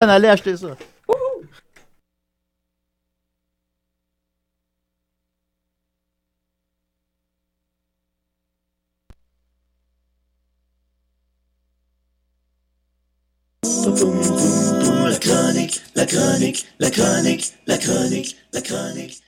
Allez acheter ça. La chronique, la chronique, la chronique, la chronique, la chronique.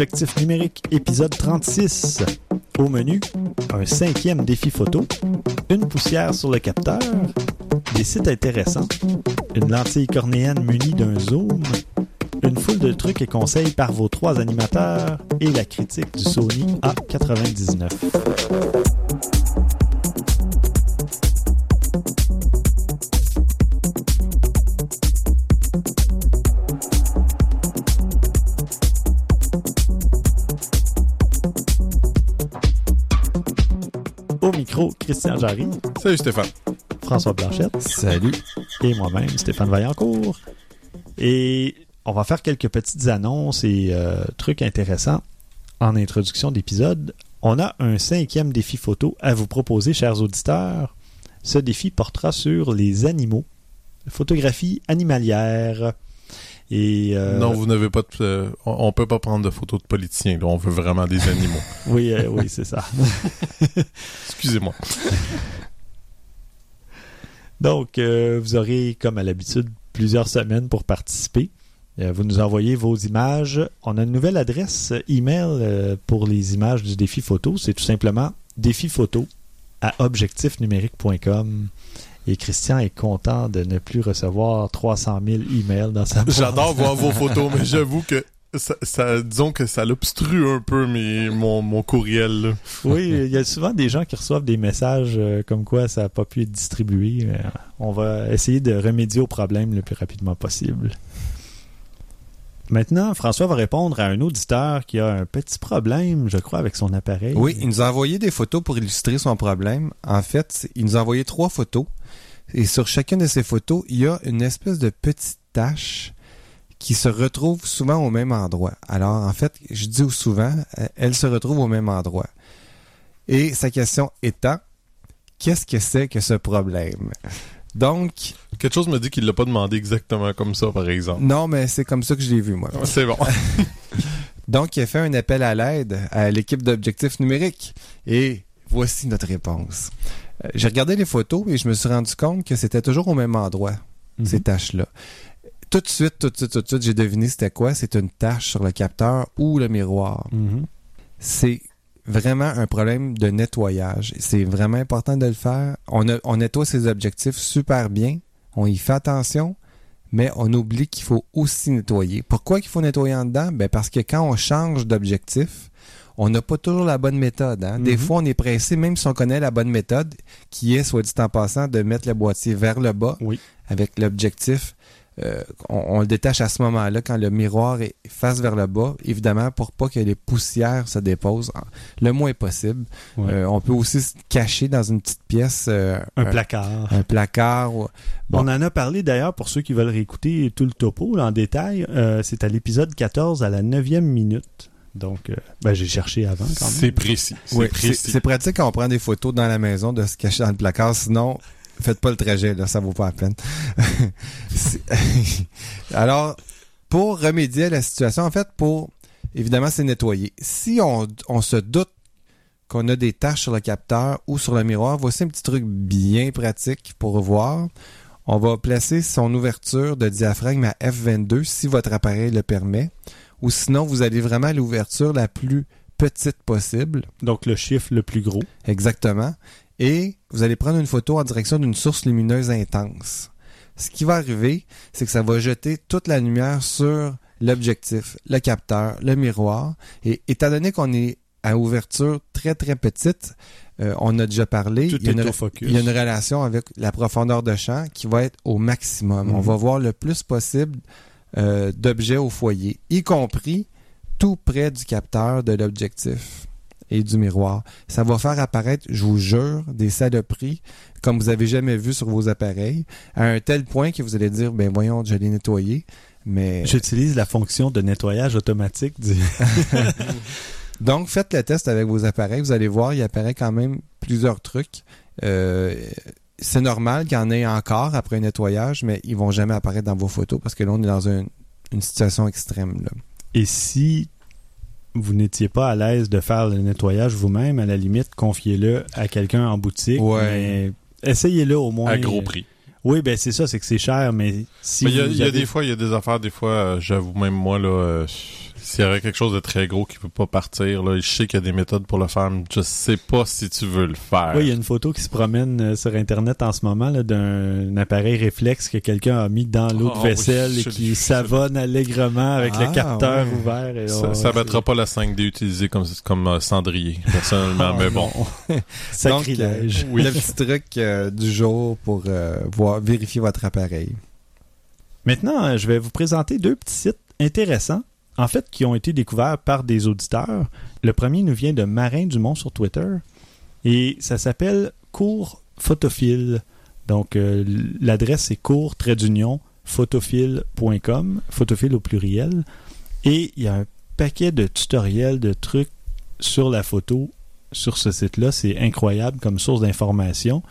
Objectif numérique, épisode 36. Au menu, un cinquième défi photo, une poussière sur le capteur, des sites intéressants, une lentille cornéenne munie d'un zoom, une foule de trucs et conseils par vos trois animateurs et la critique du Sony A99. Micro, Christian Jarry, Salut Stéphane. François Blanchette. Salut. et moi-même, Stéphane Vaillancourt. Et on va faire quelques petites annonces et euh, trucs intéressants en introduction d'épisode. On a un cinquième défi photo à vous proposer, chers auditeurs. Ce défi portera sur les animaux, photographie animalière. Et euh, Non, vous n'avez pas de, euh, on, on peut pas prendre de photos de politiciens. Là. On veut vraiment des animaux. oui, euh, oui, c'est ça. Excusez-moi. Donc, euh, vous aurez, comme à l'habitude, plusieurs semaines pour participer. Vous nous envoyez vos images. On a une nouvelle adresse email pour les images du défi photo. C'est tout simplement défi photo à objectifnumérique.com. Et Christian est content de ne plus recevoir 300 000 emails dans sa boîte. J'adore voir vos photos, mais j'avoue que ça, ça- disons que ça l'obstrue un peu mes, mon, mon courriel. là. Oui, il y a souvent des gens qui reçoivent des messages euh, comme quoi ça n'a pas pu être distribué. mais, euh, on va essayer de remédier au problème le plus rapidement possible. Maintenant, François va répondre à un auditeur qui a un petit problème, je crois, avec son appareil. Oui, il nous a envoyé des photos pour illustrer son problème. En fait, il nous a envoyé trois photos. Et sur chacune de ces photos, il y a une espèce de petite tache qui se retrouve souvent au même endroit. Alors, en fait, je dis souvent, euh, elle se retrouve au même endroit. Et sa question étant, qu'est-ce que c'est que ce problème? Donc, Quelque chose me dit qu'il l'a pas demandé exactement comme ça, par exemple. non, mais c'est comme ça que je l'ai vu, moi. C'est bon. Donc, il a fait un appel à l'aide à l'équipe d'objectifs numériques. Et voici notre réponse. Euh, J'ai regardé les photos et je me suis rendu compte que c'était toujours au même endroit, Mhm. ces taches-là. Tout de suite, tout de suite, tout de suite, j'ai deviné c'était quoi. C'est une tache sur le capteur ou le miroir. Mhm. C'est vraiment un problème de nettoyage. C'est vraiment important de le faire. On, a- on nettoie ses objectifs super bien. On y fait attention, mais on oublie qu'il faut aussi nettoyer. Pourquoi qu'il faut nettoyer en dedans? Ben parce que quand on change d'objectif, on n'a pas toujours la bonne méthode. hein. Des Mhm. fois, on est pressé, même si on connaît la bonne méthode, qui est, soit dit en passant, de mettre le boîtier vers le bas Oui. avec l'objectif. euh, on, on le détache à ce moment-là quand le miroir est face vers le bas, évidemment pour pas que les poussières se déposent en- le moins possible. Ouais. Euh, on peut aussi se cacher dans une petite pièce, euh, Un placard. un placard. Bon. On en a parlé d'ailleurs pour ceux qui veulent réécouter tout le topo là, en détail. Euh, c'est à l'épisode 14 à la 9e minute. Donc, euh, ben, j'ai cherché avant quand même. C'est précis. C'est Oui, c'est précis. c'est pratique quand on prend des photos dans la maison de se cacher dans le placard. Sinon, faites pas le trajet, là, ça vaut pas la peine. Alors, pour remédier à la situation, en fait, pour évidemment, c'est nettoyer. Si on, on se doute qu'on a des taches sur le capteur ou sur le miroir, voici un petit truc bien pratique pour voir. On va placer son ouverture de diaphragme à F22 si votre appareil le permet. Ou sinon, vous allez vraiment à l'ouverture la plus petite possible. Donc, le chiffre le plus gros. Exactement. Et vous allez prendre une photo en direction d'une source lumineuse intense. Ce qui va arriver, c'est que ça va jeter toute la lumière sur l'objectif, le capteur, le miroir. Et étant donné qu'on est à ouverture très très petite, euh, on a déjà parlé, Tout il y, a une, il y a une relation avec la profondeur de champ qui va être au maximum. Mhm. On va voir le plus possible euh, d'objets au foyer, y compris tout près du capteur de l'objectif et du miroir. Ça va faire apparaître, je vous jure, des saloperies comme vous avez jamais vu sur vos appareils, à un tel point que vous allez dire, ben voyons, je l'ai nettoyé, mais... J'utilise la fonction de nettoyage automatique du... Donc, faites le test avec vos appareils. Vous allez voir, il apparaît quand même plusieurs trucs. Euh, c'est normal qu'il y en ait encore après un nettoyage, mais ils vont jamais apparaître dans vos photos parce que là, on est dans un- une situation extrême. là. Et si vous n'étiez pas à l'aise de faire le nettoyage vous-même, à la limite, confiez-le à quelqu'un en boutique. Ouais. mais Essayez-le au moins. À gros prix. Oui, ben c'est ça, c'est que c'est cher, mais si Mais il y a, y des fois, il y a des affaires, des fois, euh, j'avoue, même moi, là, euh, s'il y avait quelque chose de très gros qui peut pas partir, là, je sais qu'il y a des méthodes pour le faire, mais je sais pas si tu veux le faire. Oui, il y a une photo qui se promène euh, sur Internet en ce moment d'un appareil réflexe que quelqu'un a mis dans l'eau de Ah oui, vaisselle et qui savonne allègrement avec Ah, le capteur ouais. ouvert. et Ça, ça battra pas la 5D utilisée comme, comme euh, cendrier, personnellement, Oh, mais bon. Sacrilège. Donc, euh, Le petit truc euh, du jour pour euh, voir, vérifier votre appareil. Maintenant, je vais vous présenter deux petits sites intéressants, en fait, qui ont été découverts par des auditeurs. Le premier nous vient de Marin Dumont sur Twitter et ça s'appelle Cours Photophile. Donc, euh, l'adresse c'est cours trait d'union photophile.com, photophile au pluriel. Et il y a un paquet de tutoriels, de trucs sur la photo sur ce site-là. C'est incroyable comme source d'information.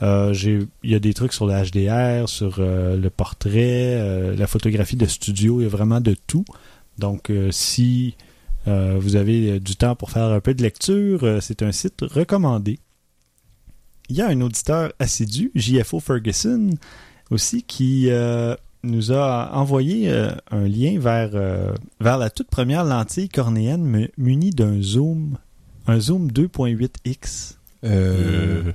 Euh, Il y a des trucs sur le HDR, sur euh, le portrait, la photographie de studio, il y a vraiment de tout. Donc, euh, si euh, vous avez euh, du temps pour faire un peu de lecture, euh, c'est un site recommandé. Il y a un auditeur assidu, JFO Ferguson, aussi, qui euh, nous a envoyé euh, un lien vers, euh, vers la toute première lentille cornéenne mu- munie d'un zoom, un zoom 2.8x. Euh,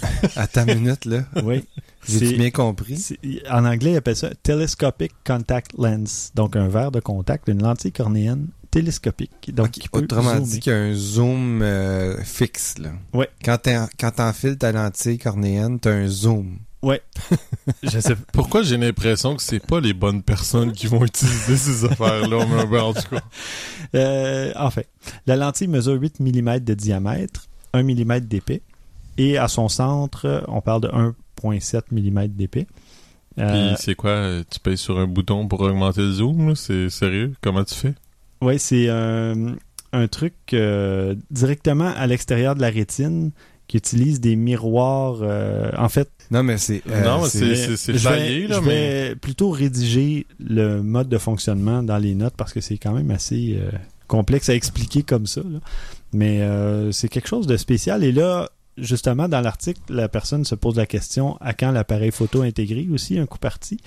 Attends une minute, là. Oui. J'ai C'est- bien compris? En anglais, ils appellent ça Telescopic Contact Lens. Donc, un verre de contact, une lentille cornéenne télescopique. Donc, Ok, qui peut Autrement zoomer. dit qu'il y a un zoom euh, fixe. Là. Ouais. Quand t'en- quand t'enfiles ta lentille cornéenne, t'as un zoom. Je sais pourquoi j'ai l'impression que c'est pas les bonnes personnes qui vont utiliser ces affaires-là, mais ben, en tout cas. Euh, en fait, la lentille mesure 8 mm de diamètre, 1 mm d'épais. Et à son centre, on parle de 1,7 mm d'épais. Euh, Puis c'est quoi, euh, tu payes sur un bouton pour augmenter le zoom, là? C'est sérieux? Comment tu fais? Oui, c'est un, un truc euh, directement à l'extérieur de la rétine qui utilise des miroirs. euh, en fait, Non, mais c'est. euh, Non, mais c'est- c'est- je vais, là, je mais... vais plutôt rédiger le mode de fonctionnement dans les notes parce que c'est quand même assez euh, complexe à expliquer comme ça. là. Mais euh, c'est quelque chose de spécial. Et là, justement, dans l'article, la personne se pose la question à quand l'appareil photo intégré aussi, un coup parti.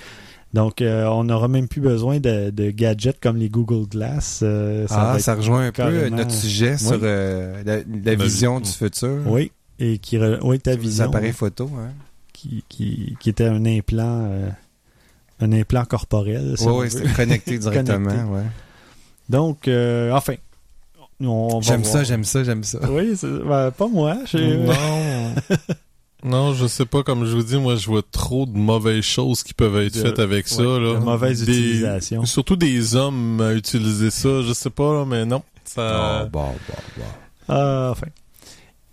Donc, euh, on n'aura même plus besoin de, de gadgets comme les Google Glass. euh, ça ah, ça rejoint un peu notre sujet sur Oui. euh, la, vision du futur. Oui, et qui... re- Oui, ta Les vision. appareils photo. Hein. qui, qui, qui était un implant... euh, un implant corporel. si Oui, c'était connecté directement. Connecté. ouais. Donc, euh, enfin, J'aime ça, j'aime ça, j'aime ça. Oui, c'est- ben, pas moi. Non. non, je sais pas, comme je vous dis, moi, je vois trop de mauvaises choses qui peuvent être De- faites avec ça, là. de mauvaise Des- utilisation. Surtout des hommes à utiliser ça, je sais pas, là, mais non. Ça... Oh, bon, bon, bon. Ah, enfin.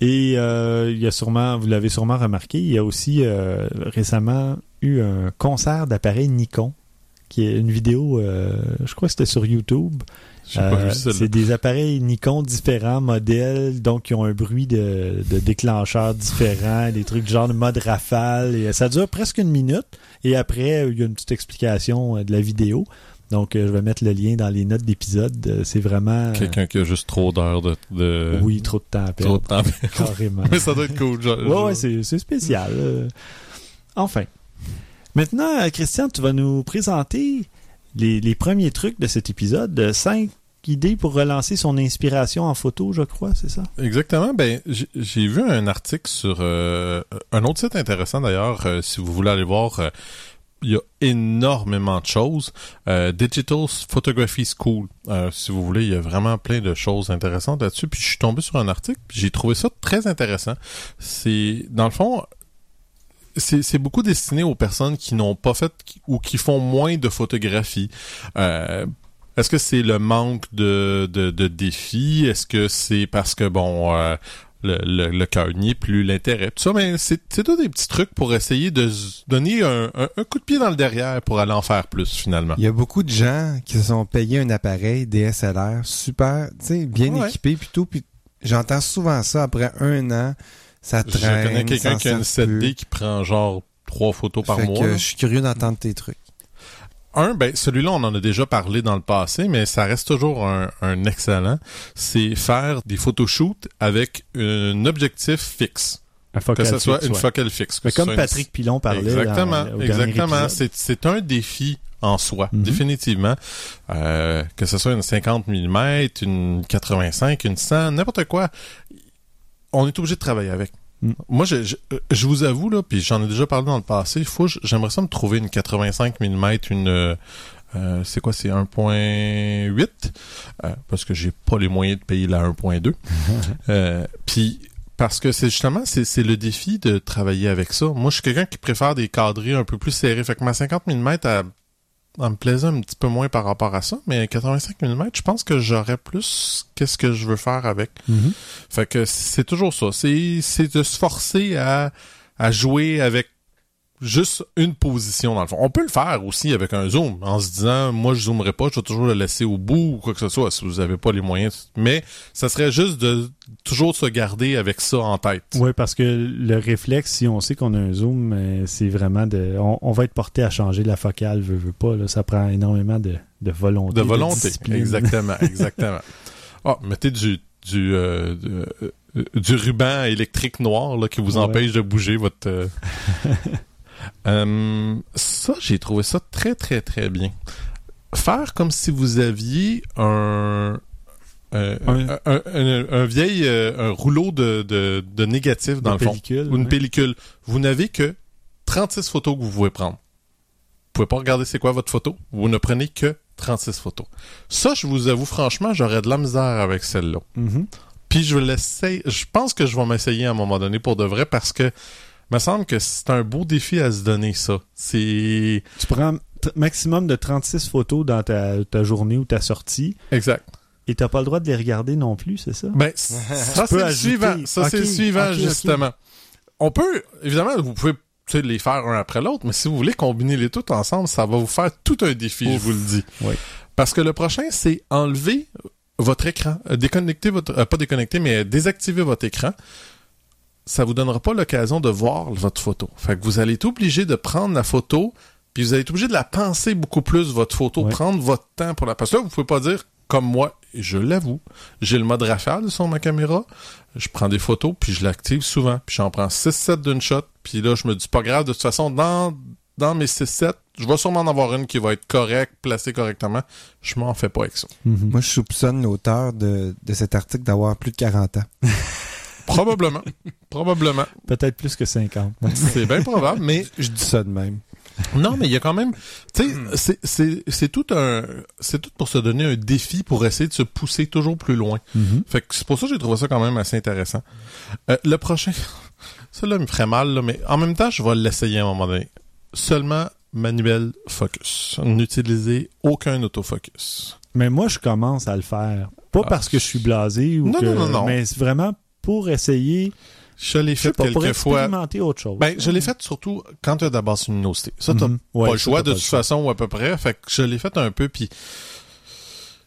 Et euh, il y a sûrement, vous l'avez sûrement remarqué, il y a aussi euh, récemment eu un concert d'appareils Nikon, qui est une vidéo, euh, je crois que c'était sur YouTube. Euh, c'est des appareils Nikon différents modèles, donc qui ont un bruit de, de déclencheur différent, des trucs du genre de mode rafale. Et ça dure presque une minute. Et après, il y a une petite explication euh, de la vidéo. Donc, euh, je vais mettre le lien dans les notes d'épisode. Euh, C'est vraiment... euh, Quelqu'un qui a juste trop d'heures de, de... oui, trop de temps à trop perdre. de temps. Carrément. mais ça doit être cool. genre- Ouais, genre- ouais, c'est spécial. euh. Enfin. Maintenant, euh, Christian, tu vas nous présenter les, les premiers trucs de cet épisode. euh, Cinq idées pour relancer son inspiration en photo, je crois, c'est ça? Exactement. Ben, j'ai- vu un article sur euh, un autre site intéressant d'ailleurs. euh, si vous voulez aller voir, euh, il y a énormément de choses. Digital Photography School. Si vous voulez, il y a vraiment plein de choses intéressantes là-dessus. Puis je suis tombé sur un article, j'ai trouvé ça très intéressant. C'est dans le fond. C'est c'est beaucoup destiné aux personnes qui n'ont pas fait ou qui font moins de photographie. Euh, est-ce que c'est le manque de, de, de défis? Est-ce que c'est parce que, bon, euh, le, le, le cœur n'y est plus, l'intérêt, tout ça? Mais c'est tous des petits trucs pour essayer de donner un, un, un coup de pied dans le derrière pour aller en faire plus, finalement. Il y a beaucoup de gens qui se sont payés un appareil DSLR super, tu sais, bien Ouais. équipé puis tout. Puis j'entends souvent ça après un an, ça Je traîne. connais quelqu'un qui a une sort 7D plus. qui prend genre trois photos par Fait mois. que je suis curieux d'entendre tes trucs. Un, ben celui-là, on en a déjà parlé dans le passé, mais ça reste toujours un, un excellent. C'est faire des photoshoots avec un objectif fixe. Un Que ce soit fixe, une ouais. focale fixe. Mais comme une- Patrick Pilon parlait Exactement, dans- exactement. c'est un défi en soi, Mhm. définitivement. Euh, que ce soit une 50 mm, une 85, une 100, n'importe quoi. On est obligé de travailler avec. Mm. Moi, je, je, je vous avoue, là, puis j'en ai déjà parlé dans le passé, il faut, j'aimerais ça me trouver une 85 mm, une... euh, euh, c'est quoi, c'est 1.8 euh, parce que j'ai pas les moyens de payer la 1.2. euh, puis parce que c'est justement c'est c'est le défi de travailler avec ça. Moi, je suis quelqu'un qui préfère des cadrés un peu plus serrés. Fait que ma 50 mm, elle, elle me plaisait un petit peu moins par rapport à ça, mais 85 mm, je pense que j'aurais plus qu'est-ce que je veux faire avec. Mhm. Fait que c'est toujours ça. C'est c'est de se forcer à à jouer avec juste une position dans le fond. On peut le faire aussi avec un zoom en se disant moi je zoomerai pas, je vais toujours le laisser au bout ou quoi que ce soit si vous avez pas les moyens. Mais ça serait juste de toujours se garder avec ça en tête. Oui, parce que le réflexe, si on sait qu'on a un zoom, euh, c'est vraiment de. On, on va être porté à changer la focale, veut, veut pas. Là, ça prend énormément de, de volonté. De volonté, exactement, exactement. Ah, mettez du du euh, de- euh, du ruban électrique noir là, qui vous Ouais. empêche de bouger votre. euh, Euh, ça, j'ai trouvé ça très très très bien. Faire comme si vous aviez un euh, Un- un, un- un- un vieil euh, un rouleau de, de, de négatif dans le fond pellicule, ou une pellicule. Vous n'avez que 36 photos que vous pouvez prendre. Vous pouvez pas regarder c'est quoi votre photo. Vous ne prenez que 36 photos. Ça, je vous avoue franchement, j'aurais de la misère avec celle-là. Mhm. Puis je vais l'essayer. Je pense que je vais m'essayer à un moment donné pour de vrai parce que me semble que c'est un beau défi à se donner ça. C'est Tu prends maximum de 36 photos dans ta, ta journée ou ta sortie exact. et t'as pas le droit de les regarder non plus, c'est ça? Ben ça c'est le suivant. Ça c'est le suivant justement. On peut évidemment vous pouvez tu sais, les faire un après l'autre, mais si vous voulez combiner les tout ensemble, ça va vous faire tout un défi, je vous le dis. Oui. Parce que le prochain, c'est enlever votre écran, euh, déconnecter votre, euh, pas déconnecter, mais désactiver votre écran. Ça vous donnera pas l'occasion de voir votre photo. Fait que vous allez être obligé de prendre la photo, puis vous allez être obligé de la penser beaucoup plus votre photo, Ouais. prendre votre temps pour la. Parce que là, vous pouvez pas dire comme moi, et je l'avoue, j'ai le mode rafale sur ma caméra. Je prends des photos, puis je l'active souvent. Puis j'en prends 6-7 d'une shot. Puis là, je me dis, pas grave, de toute façon, dans, dans mes 6-7, je vais sûrement en avoir une qui va être correcte, placée correctement. Je m'en fais pas avec ça. Mhm. Moi, je soupçonne l'auteur de, de cet article d'avoir plus de 40 ans. Probablement. Probablement. Peut-être plus que 50. C'est bien probable, mais Je dis ça de même. Non, mais il y a quand même, tu sais, c'est- tout un, c'est tout pour se donner un défi pour essayer de se pousser toujours plus loin. Mhm. Fait que c'est pour ça que j'ai trouvé ça quand même assez intéressant. Euh, le prochain, celui-là me ferait mal, là, mais en même temps, je vais l'essayer à un moment donné. Seulement manuel focus. N'utilisez aucun autofocus. Mais moi, je commence à le faire. Pas Ah, parce que je suis blasé ou Non, que... non, non, non. Mais c'est vraiment pour essayer, Je l'ai fait pas, quelques fois. autre chose. Ben, je l'ai fait surtout quand tu as de la basse luminosité. Ça, t'as Mhm. Ouais, pas le choix de toute façon ou à peu près. Fait que je l'ai fait un peu puis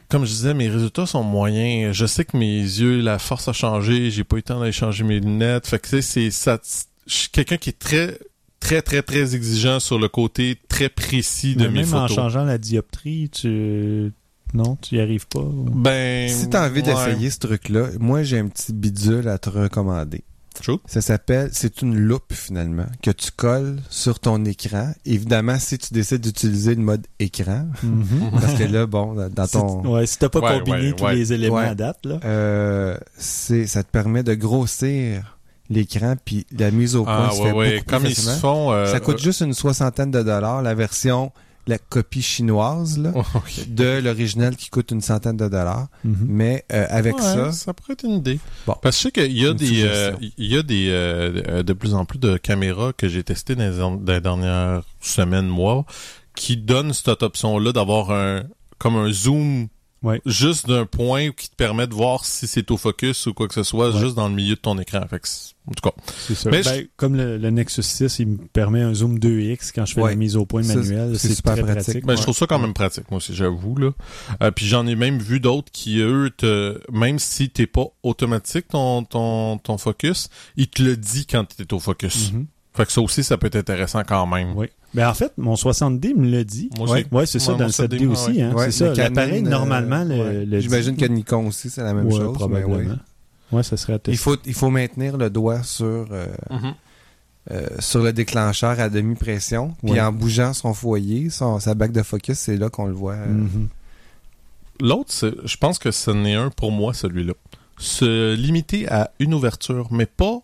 comme je disais, mes résultats sont moyens. Je sais que mes yeux, la force a changé. J'ai pas eu le temps d'aller changer mes lunettes. Fait que tu sais, c'est ça. Je suis quelqu'un qui est très, très, très, très exigeant sur le côté très précis de Mais mes même en photos. changeant la dioptrie, tu... Non, tu y arrives pas. ou- Ben, Si t'as envie ouais. d'essayer ce truc-là, moi, j'ai un petit bidule à te recommander. True. Ça s'appelle, c'est une loupe finalement, que tu colles sur ton écran. Évidemment, si tu décides d'utiliser le mode écran, Mhm. parce que là, bon, dans Si- ton... ouais, si t'as pas Ouais, combiné ouais, tous ouais. les éléments Ouais. à date, là. Euh, c'est, ça te permet de grossir l'écran, puis la mise au point Ah, se ouais, fait ouais. beaucoup plus Comme ils se facilement. font. euh, Ça coûte juste une soixantaine de dollars, la version, la copie chinoise, là, euh, de l'original qui coûte une centaine de dollars. Mhm. Mais euh, avec Ouais, ça, ça pourrait être une idée. Bon. Parce que je sais qu'il y a des, euh, il y a des, euh, de plus en plus de caméras que j'ai testées dans les, dans les dernières semaines, mois, qui donnent cette option-là d'avoir un, comme un zoom Ouais. juste d'un point qui te permet de voir si c'est au focus ou quoi que ce soit, Ouais. juste dans le milieu de ton écran. Fait que en tout cas, C'est ça. Mais Ben, je- Comme le, le Nexus 6, il me permet un zoom 2x quand je fais Ouais. la mise au point manuelle. c'est super très pratique. pratique. Ben, ouais. je trouve ça quand même pratique, moi aussi, j'avoue, là. Euh, puis j'en ai même vu d'autres qui, eux, te, même si t'es pas automatique, ton, ton, ton focus, il te le dit quand t'es au focus. Mhm. Fait que ça aussi, ça peut être intéressant quand même. Oui. Ben, en fait, mon 60D me l'a dit. Moi aussi. Ouais, ouais, c'est ça, Ouais, dans le 7D 7D, aussi. Hein, Ouais, c'est ça. le euh, normalement, le, ouais. le J'imagine que Nikon aussi, c'est la même Ouais, chose. probablement. ouais. Ouais, ça serait à Il faut, il faut maintenir le doigt sur, euh, Mhm. euh, sur le déclencheur à demi-pression. Puis Ouais. en bougeant son foyer, son, sa bague de focus, c'est là qu'on le voit. euh, Mhm. L'autre, c'est- je pense que ce n'est un pour moi, celui-là. Se limiter à une ouverture, mais pas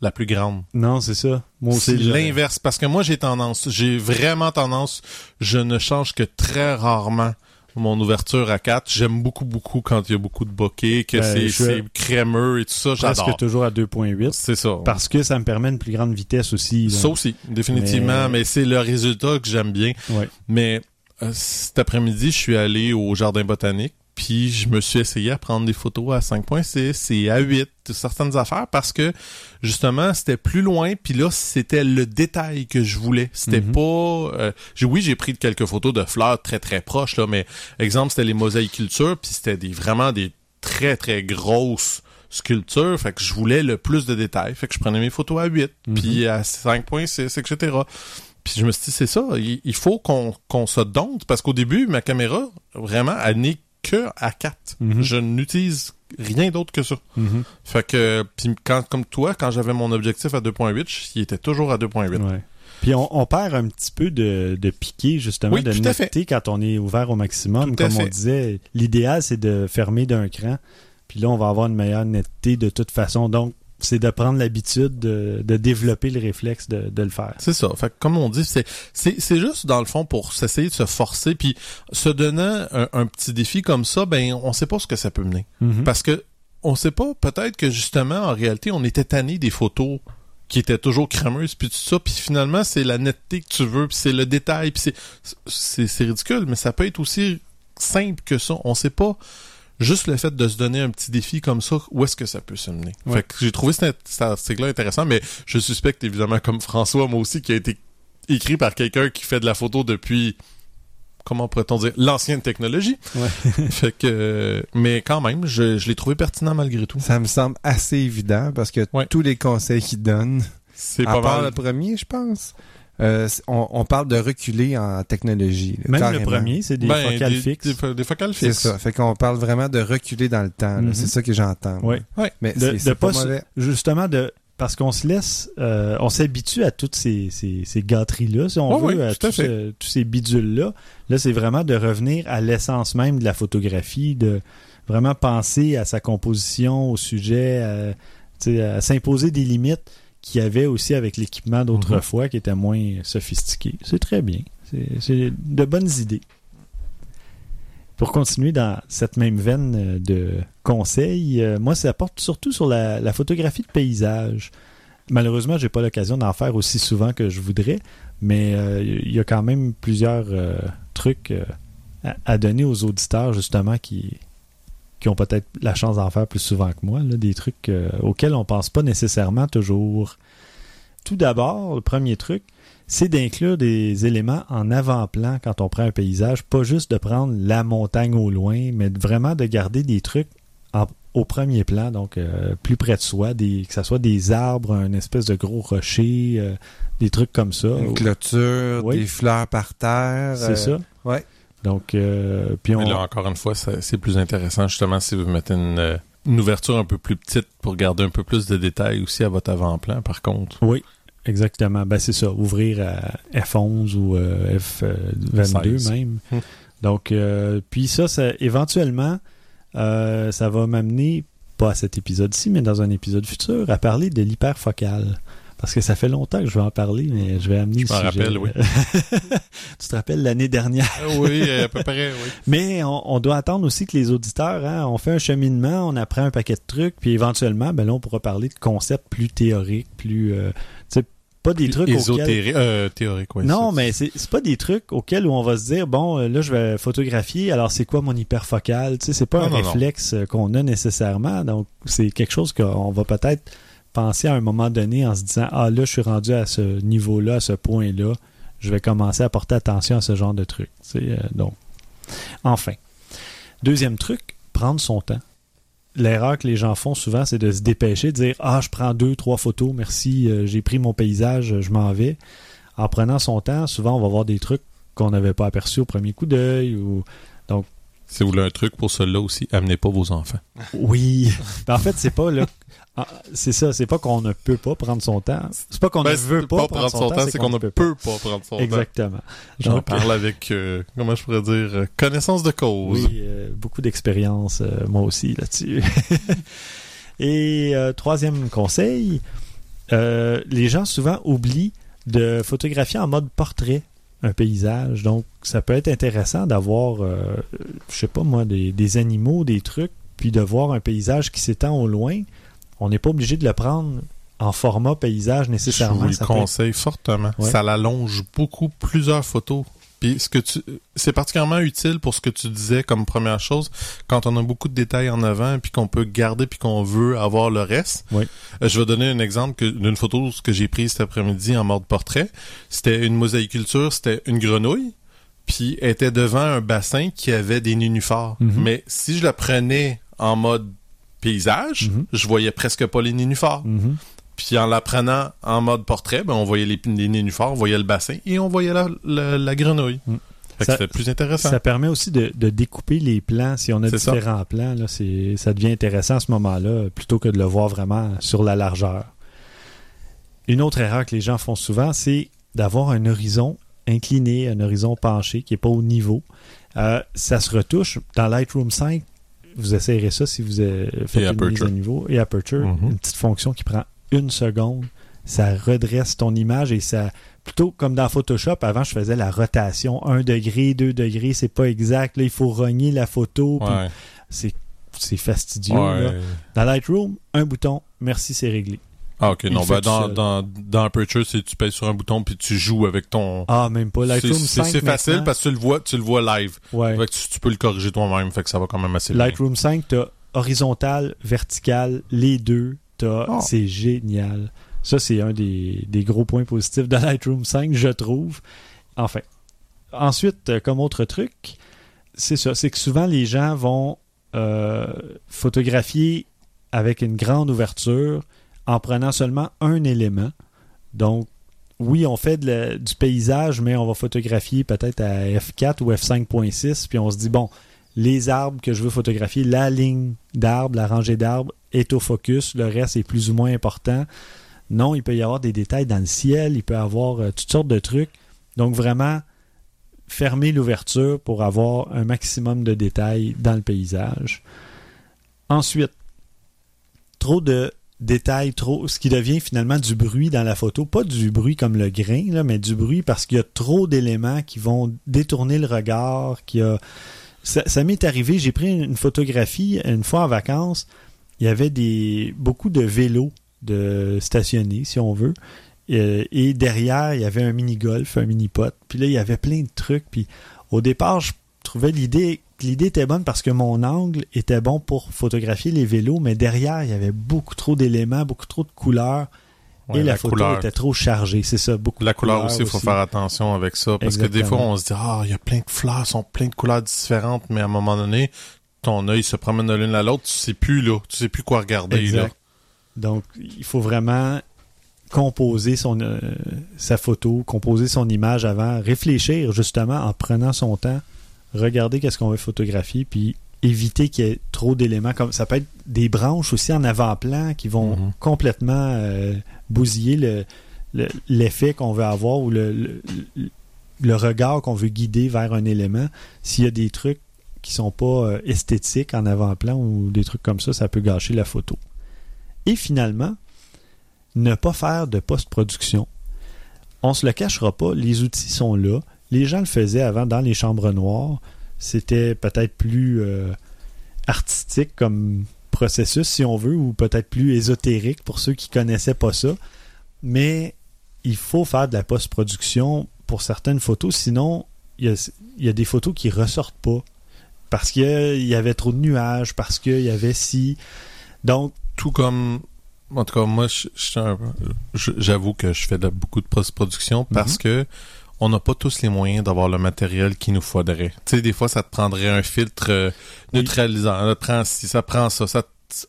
la plus grande. Non, c'est ça. Moi aussi. C'est l'inverse. Parce que moi, j'ai tendance, j'ai vraiment tendance, je ne change que très rarement mon ouverture à 4. J'aime beaucoup, beaucoup quand il y a beaucoup de bokeh, que Ben, c'est crémeux et tout ça. Presque J'adore. toujours à 2.8. C'est ça. Parce que ça me permet une plus grande vitesse aussi. là. Ça aussi, définitivement. Mais- Mais, c'est le résultat que j'aime bien. Ouais. Mais euh, cet après-midi, je suis allé au jardin botanique. Puis je me suis essayé à prendre des photos à 5.6 et à 8, de certaines affaires, parce que justement, c'était plus loin, puis là, c'était le détail que je voulais. C'était Mhm. pas... euh, oui, j'ai pris quelques photos de fleurs très très proches, là, mais exemple, c'était les mosaïcultures, puis c'était des, vraiment des très très grosses sculptures, fait que je voulais le plus de détails, fait que je prenais mes photos à 8, Mhm. puis à 5.6, etc. Puis je me suis dit, c'est ça, il, il faut qu'on qu'on se dompte, parce qu'au début, ma caméra, vraiment, elle n'est que à 4. Mhm. Je n'utilise rien d'autre que ça. Mhm. Fait que, quand, comme toi, quand j'avais mon objectif à 2.8, il était toujours à 2.8. Ouais. Puis on, on perd un petit peu de, de piqué, justement, Oui, de netteté quand on est ouvert au maximum. Tout Comme on disait, l'idéal, c'est de fermer d'un cran. Puis là, on va avoir une meilleure netteté de toute façon. Donc, c'est de prendre l'habitude de, de développer le réflexe de, de le faire. C'est ça. Fait que, comme on dit, c'est, c'est, c'est juste, dans le fond, pour s'essayer de se forcer, puis se donnant un, un petit défi comme ça, ben, on sait pas ce que ça peut mener. Mhm. Parce que, on sait pas, peut-être que justement, en réalité, on était tanné des photos qui étaient toujours crémeuses, puis tout ça, puis finalement, c'est la netteté que tu veux, puis c'est le détail, puis c'est, c'est, c'est ridicule, mais ça peut être aussi simple que ça. On sait pas juste le fait de se donner un petit défi comme ça, où est-ce que ça peut se mener? Ouais. Fait que j'ai trouvé cet, cet article-là intéressant, mais je suspecte évidemment comme François, moi aussi, qui a été écrit par quelqu'un qui fait de la photo depuis comment pourrait-on dire l'ancienne technologie. Ouais. fait que mais quand même, je, je l'ai trouvé pertinent malgré tout. Ça me semble assez évident parce que Ouais. tous les conseils qu'il donne, C'est pas part mal. le premier, je pense, Euh, on, on parle de reculer en technologie. là, Même carrément. le premier, c'est des Ben, focales des, fixes. Des, focales C'est fixes. ça. Fait qu'on parle vraiment de reculer dans le temps. Mhm. C'est ça que j'entends. Ouais. Ouais. Mais De- c'est de c'est pas, pas mauvais. Justement, de parce qu'on se laisse, euh, on s'habitue à toutes ces, ces, ces gâteries-là, si on Ouais, veut, à tout à tous, ces bidules-là. Là, c'est vraiment de revenir à l'essence même de la photographie, de vraiment penser à sa composition, au sujet, à s'imposer des limites qu'il y avait aussi avec l'équipement d'autrefois qui était moins sophistiqué. C'est très bien. C'est de bonnes idées. Pour continuer dans cette même veine euh, de conseils, euh, moi, ça porte surtout sur la, la photographie de paysage. Malheureusement, j'ai pas l'occasion d'en faire aussi souvent que je voudrais, mais euh, il y a quand même plusieurs euh, trucs à, à donner aux auditeurs, justement, qui, qui ont peut-être la chance d'en faire plus souvent que moi, là, des trucs euh, auxquels on pense pas nécessairement toujours. Tout d'abord, le premier truc, c'est d'inclure des éléments en avant-plan quand on prend un paysage, pas juste de prendre la montagne au loin, mais vraiment de garder des trucs en- au premier plan, donc euh, plus près de soi, des, que ce soit des arbres, un espèce de gros rocher, euh, des trucs comme ça. Une clôture, Oui. des fleurs par terre. C'est euh, ça. ouais. Donc, euh, puis on... Mais là, encore une fois, c'est plus intéressant justement si vous mettez une, euh, une ouverture un peu plus petite pour garder un peu plus de détails aussi à votre avant-plan, par contre. Oui, exactement. Ben, c'est ça. Ouvrir à F11 ou euh, F22 16. même. Hmm. Donc, euh, puis ça, ça éventuellement, euh, ça va m'amener, pas à cet épisode-ci, mais dans un épisode futur, à parler de l'hyperfocale. Parce que ça fait longtemps que je vais en parler, mais je vais amener Je le m'en rappelle, oui. tu te rappelles l'année dernière? oui, à peu près, oui. Mais on, on doit attendre aussi que les auditeurs, hein, on fait un cheminement, on apprend un paquet de trucs, puis éventuellement, ben là, on pourra parler de concepts plus théoriques, plus, euh, tu sais, pas des trucs auxquels... Euh, théorique, oui. non, mais c'est pas des trucs auxquels où on va se dire bon euh, là je vais photographier alors c'est quoi mon hyperfocal? Tu sais c'est pas Non, un non, réflexe euh, qu'on a nécessairement donc c'est quelque chose qu'on va peut-être penser à un moment donné en se disant ah là je suis rendu à ce niveau là à ce point là je vais commencer à porter attention à ce genre de sais, euh, donc enfin deuxième truc prendre son temps L'erreur que les gens font souvent, c'est de se dépêcher, de dire Ah, je prends deux, trois photos, merci, euh, j'ai pris mon paysage, je m'en vais en prenant son temps, souvent on va voir des trucs qu'on n'avait pas aperçus au premier coup d'œil ou Si vous voulez un truc pour cela aussi, amenez pas vos enfants. oui. Ben, en fait, c'est pas là. Ah, C'est ça, c'est pas qu'on ne peut pas prendre son temps. C'est pas qu'on Ben, ne veut pas, prendre son temps, c'est qu'on ne peut pas prendre son temps. Exactement. J'en parle avec, euh, comment je pourrais dire, euh, connaissance de cause. Oui, euh, beaucoup d'expérience, euh, moi aussi, là-dessus. Et troisième conseil, les gens souvent oublient de photographier en mode portrait un paysage. Donc, ça peut être intéressant d'avoir, je sais pas moi, des, des animaux, des trucs, puis de voir un paysage qui s'étend au loin. On n'est pas obligé de le prendre en format paysage Je nécessairement. vous le Ça peut être- conseille fortement. Ouais. Ça l'allonge beaucoup, plusieurs photos. Puis ce que tu, c'est particulièrement utile pour ce que tu disais comme première chose, quand on a beaucoup de détails en avant, puis qu'on peut garder, puis qu'on veut avoir le reste. Oui. Euh, je vais donner un exemple d'une photo que j'ai prise cet après-midi en mode portrait. C'était une mosaïculture, c'était une grenouille, puis elle était devant un bassin qui avait des nénuphars. Mhm. Mais si je la prenais en mode paysage, Mhm. je voyais presque pas les nénuphars. Mhm. Puis en la prenant en mode portrait, ben on voyait les, les nénuphars, on voyait le bassin et on voyait la, la, la grenouille. Mm. C'était plus intéressant. Ça permet aussi de, de découper les plans. Si on a ça. différents plans, là, c'est, ça devient intéressant à ce moment-là, plutôt que de le voir vraiment sur la largeur. Une autre erreur que les gens font souvent, c'est d'avoir un horizon incliné, un horizon penché qui n'est pas au niveau. Euh, ça se retouche. Dans Lightroom 5, vous essayerez ça si vous faites une mise à niveau. Et Aperture, Mhm. une petite fonction qui prend une seconde. Ça redresse ton image et ça, plutôt comme dans Photoshop, avant je faisais la rotation 1 degré, 2 degrés, c'est pas exact. Là, il faut rogner la photo. Ouais. C'est, c'est fastidieux. Ouais. là. Dans Lightroom, un bouton, merci, c'est réglé. Ah ok, Il non, ben dans, dans, dans Aperture, c'est tu pèses sur un bouton puis tu joues avec ton... Ah, même pas. Lightroom c'est 5. c'est facile parce que tu le vois, tu le vois live. ouais. Fait que tu, tu peux le corriger toi-même, fait que ça va quand même assez bien. Lightroom 5, t'as horizontal, vertical, les deux. T'as, Oh. C'est génial. Ça, c'est un des, des gros points positifs de Lightroom 5, je trouve. Enfin. Ensuite, euh, comme autre truc, c'est ça. C'est que souvent, les gens vont euh, photographier avec une grande ouverture en prenant seulement un élément. Donc, oui, on fait du paysage, mais on va photographier peut-être à F4 ou F5.6, puis on se dit, bon, les arbres que je veux photographier, la ligne d'arbres, la rangée d'arbres est au focus, le reste est plus ou moins important. Non, il peut y avoir des détails dans le ciel, il peut y avoir euh, toutes sortes de trucs. Donc vraiment, fermer l'ouverture pour avoir un maximum de détails dans le paysage. Ensuite, trop de détails, trop, ce qui devient finalement du bruit dans la photo, pas du bruit comme le grain, là, mais du bruit parce qu'il y a trop d'éléments qui vont détourner le regard, qui a ça, m'est arrivé, j'ai pris une photographie une fois en vacances, il y avait des beaucoup de vélos de stationnés, si on veut. Et derrière, il y avait un mini-golf, un mini-pot. Puis là, il y avait plein de trucs. Puis au départ, je trouvais l'idée l'idée était bonne parce que mon angle était bon pour photographier les vélos, mais derrière, il y avait beaucoup trop d'éléments, beaucoup trop de couleurs. Ouais, et la, photo couleur. était trop chargée, c'est ça. Beaucoup La de couleur aussi, il faut faire attention avec ça. Parce que des fois, on se dit, ah, il y a plein de fleurs, sont plein de couleurs différentes, mais à un moment donné, ton œil se promène de l'une à l'autre, tu sais plus, là. Tu sais plus quoi regarder, là. Donc, il faut vraiment composer son, euh, sa photo, composer son image avant, réfléchir justement en prenant son temps, regarder qu'est-ce qu'on veut photographier, puis éviter qu'il y ait trop d'éléments. Comme ça peut être des branches aussi en avant-plan qui vont Mhm. complètement euh, bousiller le- le- l'effet qu'on veut avoir ou le, le, le regard qu'on veut guider vers un élément. S'il y a des trucs qui sont pas euh, esthétiques en avant-plan ou des trucs comme ça, ça peut gâcher la photo. Et finalement, ne pas faire de post-production. On se le cachera pas, les outils sont là. Les gens le faisaient avant dans les chambres noires. C'était peut-être plus euh, artistique comme processus, si on veut, ou peut-être plus ésotérique pour ceux qui connaissaient pas ça. Mais il faut faire de la post-production pour certaines photos, sinon il y a, il y a des photos qui ressortent pas parce qu'il y avait trop de nuages, parce qu'il y avait si. Donc, Tout comme, en tout cas, moi, j'avoue que je fais de- beaucoup de post-production parce Mhm. que on n'a pas tous les moyens d'avoir le matériel qu'il nous faudrait. Tu sais, des fois, ça te prendrait un filtre euh, Oui. neutralisant. Ça prend ci, ça prend ça.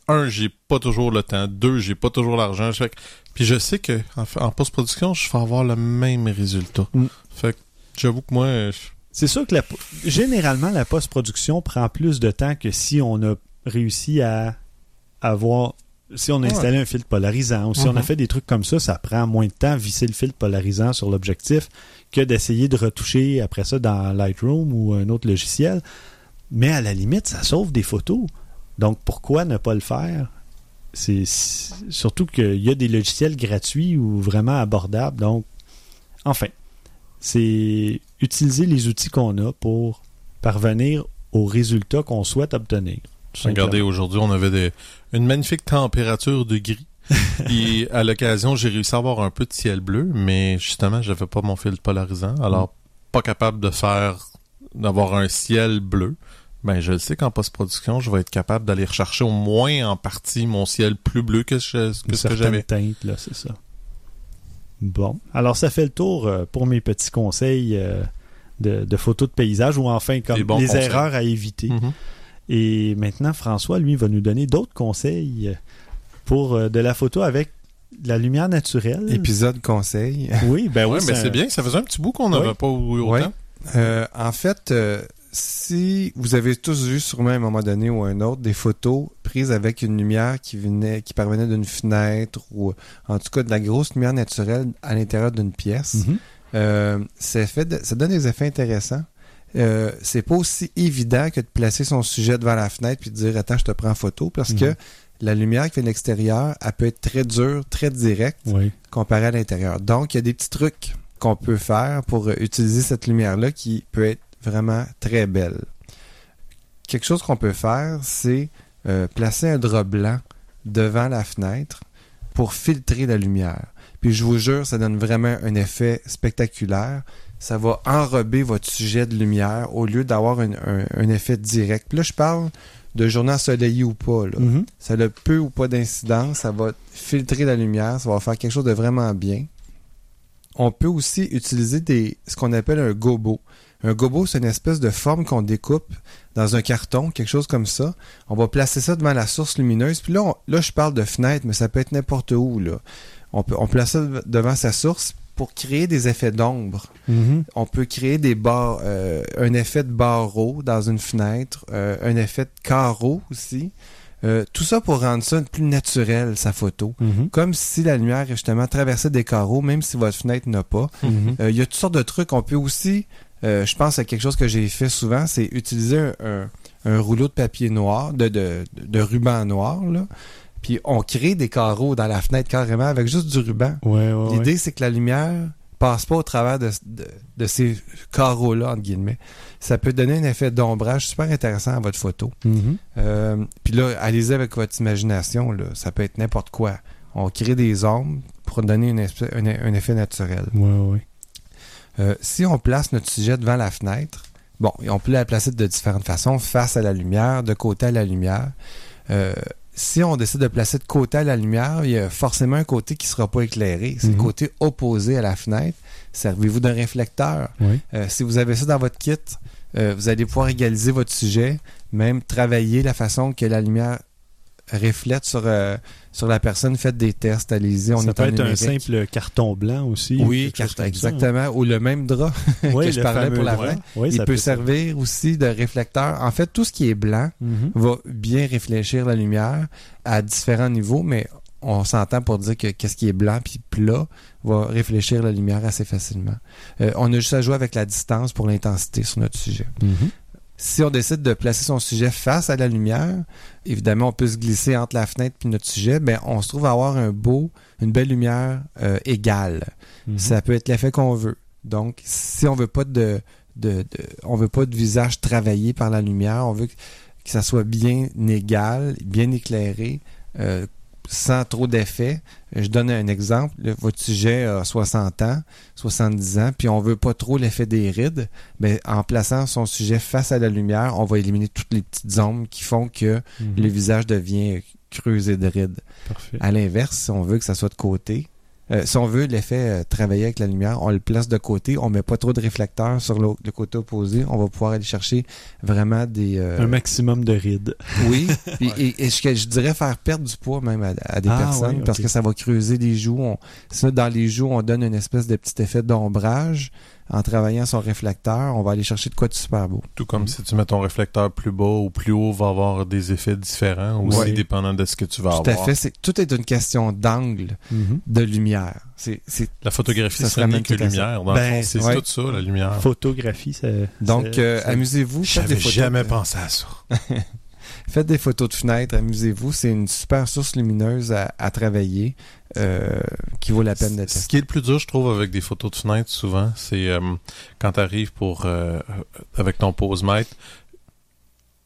un, j'ai pas toujours le temps. Deux, j'ai pas toujours l'argent. Fait Puis je sais que en, fait, en post-production, je vais avoir le même résultat. Mm. Fait que j'avoue que moi, je- C'est sûr que la, généralement, la post-production prend plus de temps que si on a réussi à avoir. Si on a Ouais. installé un filtre polarisant ou si on a Mhm. fait des trucs comme ça, ça prend moins de temps visser le filtre polarisant sur l'objectif que d'essayer de retoucher après ça dans Lightroom ou un autre logiciel. Mais à la limite, ça sauve des photos. Donc pourquoi ne pas le faire? C'est surtout qu'il y a des logiciels gratuits ou vraiment abordables. Donc, enfin, c'est utiliser les outils qu'on a pour parvenir aux résultats qu'on souhaite obtenir. Regardez, aujourd'hui, on avait des, une magnifique température de gris. Et à l'occasion, j'ai réussi à avoir un peu de ciel bleu, mais justement, j'avais pas mon filtre polarisant. Alors, pas capable de faire, d'avoir un ciel bleu. Ben, je le sais qu'en post-production, je vais être capable d'aller rechercher au moins en partie mon ciel plus bleu que, je- que Une ce que j'avais. teinte, là, c'est ça. Bon. Alors, ça fait le tour euh, pour mes petits conseils euh, de, de photos de paysage ou enfin comme les conseils. erreurs à éviter. Mhm. Et maintenant, François, lui, va nous donner d'autres conseils pour euh, de la photo avec de la lumière naturelle. Épisode conseil. Oui, ben Ouais, oui, mais un- c'est bien. Ça faisait un petit bout qu'on n'avait Oui. pas eu autant. Ouais. Euh, en fait, euh, si vous avez tous vu sûrement à un moment donné ou un autre des photos prises avec une lumière qui venait, qui parvenait d'une fenêtre ou en tout cas de la grosse lumière naturelle à l'intérieur d'une pièce, Mhm. euh, ça, fait de- ça donne des effets intéressants. Euh, c'est pas aussi évident que de placer son sujet devant la fenêtre puis de dire attends je te prends en photo parce Mhm. que la lumière qui vient de l'extérieur elle peut être très dure très directe Oui. comparé à l'intérieur. Donc, il y a des petits trucs qu'on peut faire pour euh, utiliser cette lumière-là qui peut être vraiment très belle. Quelque chose qu'on peut faire, c'est euh, placer un drap blanc devant la fenêtre pour filtrer la lumière. Puis je vous jure, ça donne vraiment un effet spectaculaire. Ça va enrober votre sujet de lumière au lieu d'avoir un, un- un effet direct. Puis là, je parle de journée ensoleillée ou pas. Là. Mhm. Ça a peu ou pas d'incidence, ça va filtrer la lumière, ça va faire quelque chose de vraiment bien. On peut aussi utiliser des, ce qu'on appelle un gobo. Un gobo, c'est une espèce de forme qu'on découpe dans un carton, quelque chose comme ça. On va placer ça devant la source lumineuse. Puis là, on- là je parle de fenêtre, mais ça peut être n'importe où. Là. On, peut, on place ça dev- devant sa source. Pour créer des effets d'ombre. Mhm. On peut créer des barres, euh, un effet de barreau dans une fenêtre, euh, un effet de carreau aussi. Euh, tout ça pour rendre ça plus naturel, sa photo. Mhm. Comme si la lumière, justement, traversait des carreaux, même si votre fenêtre n'a pas. Mhm. Il y a toutes sortes de trucs. On peut aussi, je pense à quelque chose que j'ai fait souvent, c'est utiliser un, un- un rouleau de papier noir, de, de, de ruban noir, là. Puis on crée des carreaux dans la fenêtre carrément avec juste du ruban. Ouais, ouais, ouais. L'idée, c'est que la lumière passe pas au travers de, de, de ces carreaux-là, entre guillemets. Ça peut donner un effet d'ombrage super intéressant à votre photo. Mhm. Euh, Puis là, allez-y avec votre imagination. Là. Ça peut être n'importe quoi. On crée des ombres pour donner une espèce- un, un effet naturel. Euh, si on place notre sujet devant la fenêtre, bon, on peut la placer de différentes façons, face à la lumière, de côté à la lumière. Euh, si on décide de placer de côté à la lumière, il y a forcément un côté qui ne sera pas éclairé. C'est Mhm. le côté opposé à la fenêtre. Servez-vous d'un réflecteur. Oui. Euh, si vous avez ça dans votre kit, euh, vous allez pouvoir égaliser votre sujet, même travailler la façon que la lumière reflète sur, euh, sur la personne. Faites des tests, allez-y. On ça est peut en être un simple carton blanc aussi. Oui, ça. exactement. Ou le même drap Oui, que je le parlais fameux pour la. Oui, Il peut servir aussi de réflecteur. En fait, tout ce qui est blanc Mhm. va bien réfléchir la lumière à différents niveaux, mais on s'entend pour dire que qu'est-ce qui est blanc puis plat va réfléchir la lumière assez facilement. Euh, on a juste à jouer avec la distance pour l'intensité sur notre sujet. Mhm. Si on décide de placer son sujet face à la lumière, évidemment, on peut se glisser entre la fenêtre et notre sujet, ben, on se trouve à avoir un beau, une belle lumière euh, égale. Mhm. Ça peut être l'effet qu'on veut. Donc, si on veut pas de, de, de- on veut pas de visage travaillé par la lumière, on veut que, que ça soit bien égal, bien éclairé, euh, sans trop d'effet. Je donne un exemple. Votre sujet a 60 ans, 70 ans, puis on veut pas trop l'effet des rides. Ben, en plaçant son sujet face à la lumière, on va éliminer toutes les petites ombres qui font que Mhm. le visage devient creusé de rides. Parfait. À l'inverse, si on veut que ça soit de côté, euh, si on veut l'effet euh, travailler avec la lumière, on le place de côté, on met pas trop de réflecteurs sur le côté opposé, on va pouvoir aller chercher vraiment des... euh, Un maximum de rides. oui, et, et je, je dirais faire perdre du poids même à, à des Ah, personnes oui, parce que ça va creuser les joues. On, sinon, dans les joues, on donne une espèce de petit effet d'ombrage. En travaillant son réflecteur, on va aller chercher de quoi de super beau. Tout comme si tu mets ton réflecteur plus bas ou plus haut, va avoir des effets différents aussi, Ouais. dépendant de ce que tu vas Tout à avoir. fait. C'est, tout est une question d'angle, Mhm. de lumière. C'est, c'est La photographie, Ça se ce n'est ramène que lumière. Dans Ben, le fond, c'est ouais. tout ça, la lumière. Photographie, ça. Donc, euh, amusez-vous. J'avais jamais de- pensé à ça. Faites des photos de fenêtres, amusez-vous. C'est une super source lumineuse à, à travailler euh, qui vaut la peine d'être Ce qui est le plus dur, je trouve, avec des photos de fenêtres, souvent, c'est euh, quand tu arrives pour euh, avec ton pose mètre,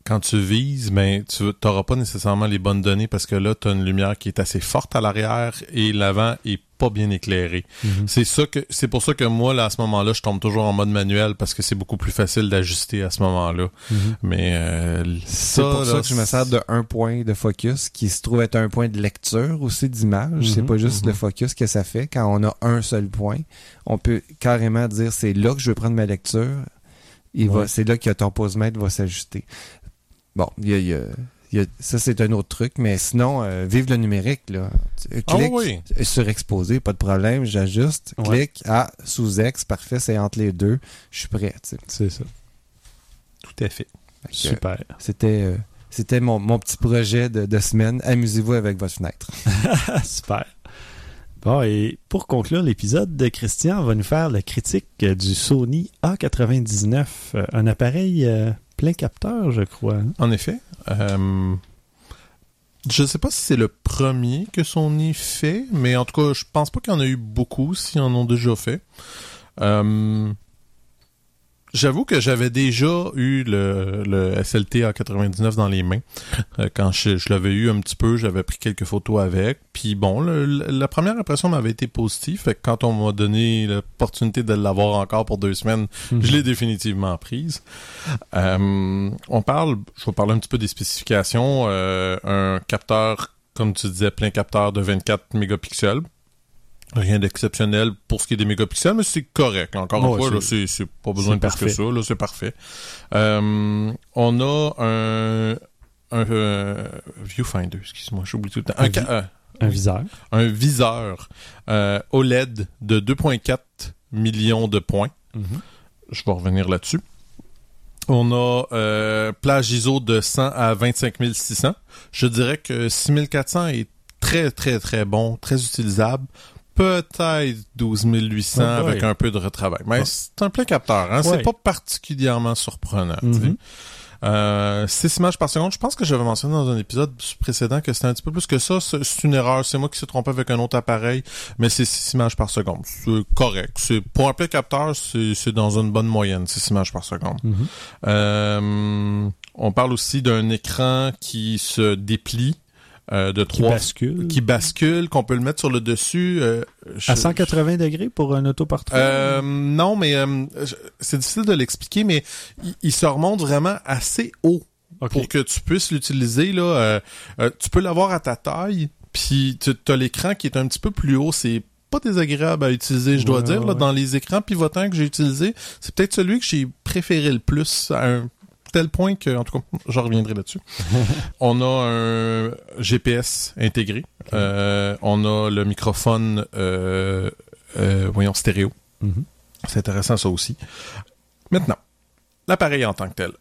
quand tu vises, ben, tu n'auras pas nécessairement les bonnes données parce que là, tu as une lumière qui est assez forte à l'arrière et l'avant est pas bien éclairé. Mhm. C'est ça que c'est pour ça que moi là à ce moment-là, je tombe toujours en mode manuel parce que c'est beaucoup plus facile d'ajuster à ce moment-là. Mhm. Mais euh, C'est pour ça que je me sers de un point de focus qui se trouve être un point de lecture aussi d'image. C'est Mhm, pas juste le focus que ça fait. Quand on a un seul point, on peut carrément dire c'est là que je veux prendre ma lecture. Il va, c'est là que ton pose-mètre va s'ajuster. Bon, il y a, y ça c'est un autre truc, mais sinon, euh, vive le numérique là. Tu- Ah Clique oui. surexposé, pas de problème, j'ajuste. Ouais. Clique, ah, sous-ex, parfait, c'est entre les deux. Je suis prêt. C'est ça. Tout à fait. Super. C'était euh, c'était mon, mon petit projet de, de semaine. Amusez-vous avec votre fenêtre. Super. Bon, et pour conclure l'épisode, Christian va nous faire la critique euh, du Sony A99, euh, un appareil euh, plein je crois. En effet. Euh, je sais pas si c'est le premier que Sony fait, mais en tout cas, je pense pas qu'il y en a eu beaucoup s'ils en ont déjà fait. Euh, J'avoue que j'avais déjà eu le, le SLT A99 dans les mains. Euh, quand je, je l'avais eu un petit peu, j'avais pris quelques photos avec. Puis bon, le- le- la première impression m'avait été positive. Fait que quand on m'a donné l'opportunité de l'avoir encore pour deux semaines, je l'ai définitivement prise. Euh, on parle, je vais parler un petit peu des spécifications. Euh, un capteur, comme tu disais, plein capteur de 24 mégapixels. Rien d'exceptionnel pour ce qui est des mégapixels, mais c'est correct. Encore une fois, c'est- pas besoin de plus que ça. là, C'est parfait. Euh, on a un, un, euh, viewfinder, excuse-moi, j'oublie tout le temps. Un, Un euh, viseur. un viseur euh, OLED de 2.4 millions de points. Je vais revenir là-dessus. On a euh, plage ISO de 100 à 25 600. Je dirais que 6400 est très, très, très bon, très utilisable. Peut-être 12 800 Ah, avec un peu de retravail. Mais c'est un plein capteur. Hein? Ouais. C'est pas particulièrement surprenant. Mhm. Euh, 6 images par seconde. Je pense que j'avais mentionné dans un épisode précédent que c'était un petit peu plus que ça. C'est une erreur. C'est moi qui s'est trompé avec un autre appareil, mais c'est 6 images par seconde. C'est correct. C'est pour un plein capteur, c'est dans une bonne moyenne, 6 images par seconde. Mhm. Euh, on parle aussi d'un écran qui se déplie euh, de Qui 3 bascule. qui bascule, qu'on peut le mettre sur le dessus. euh, je- À 180 degrés pour un autoportrait? euh, non, mais c'est difficile de l'expliquer, mais il, il se remonte vraiment assez haut pour que tu puisses l'utiliser. Là, tu peux l'avoir à ta taille, puis tu as l'écran qui est un petit peu plus haut. C'est pas désagréable à utiliser, je dois Ouais, dire. Là, ouais. dans les écrans pivotants que j'ai utilisés, c'est peut-être celui que j'ai préféré le plus à un tel point que, en tout cas, je reviendrai là-dessus. on a un GPS intégré. Euh, on a le microphone, euh, euh, voyons, stéréo. Mhm. C'est intéressant ça aussi. Maintenant, l'appareil en tant que tel.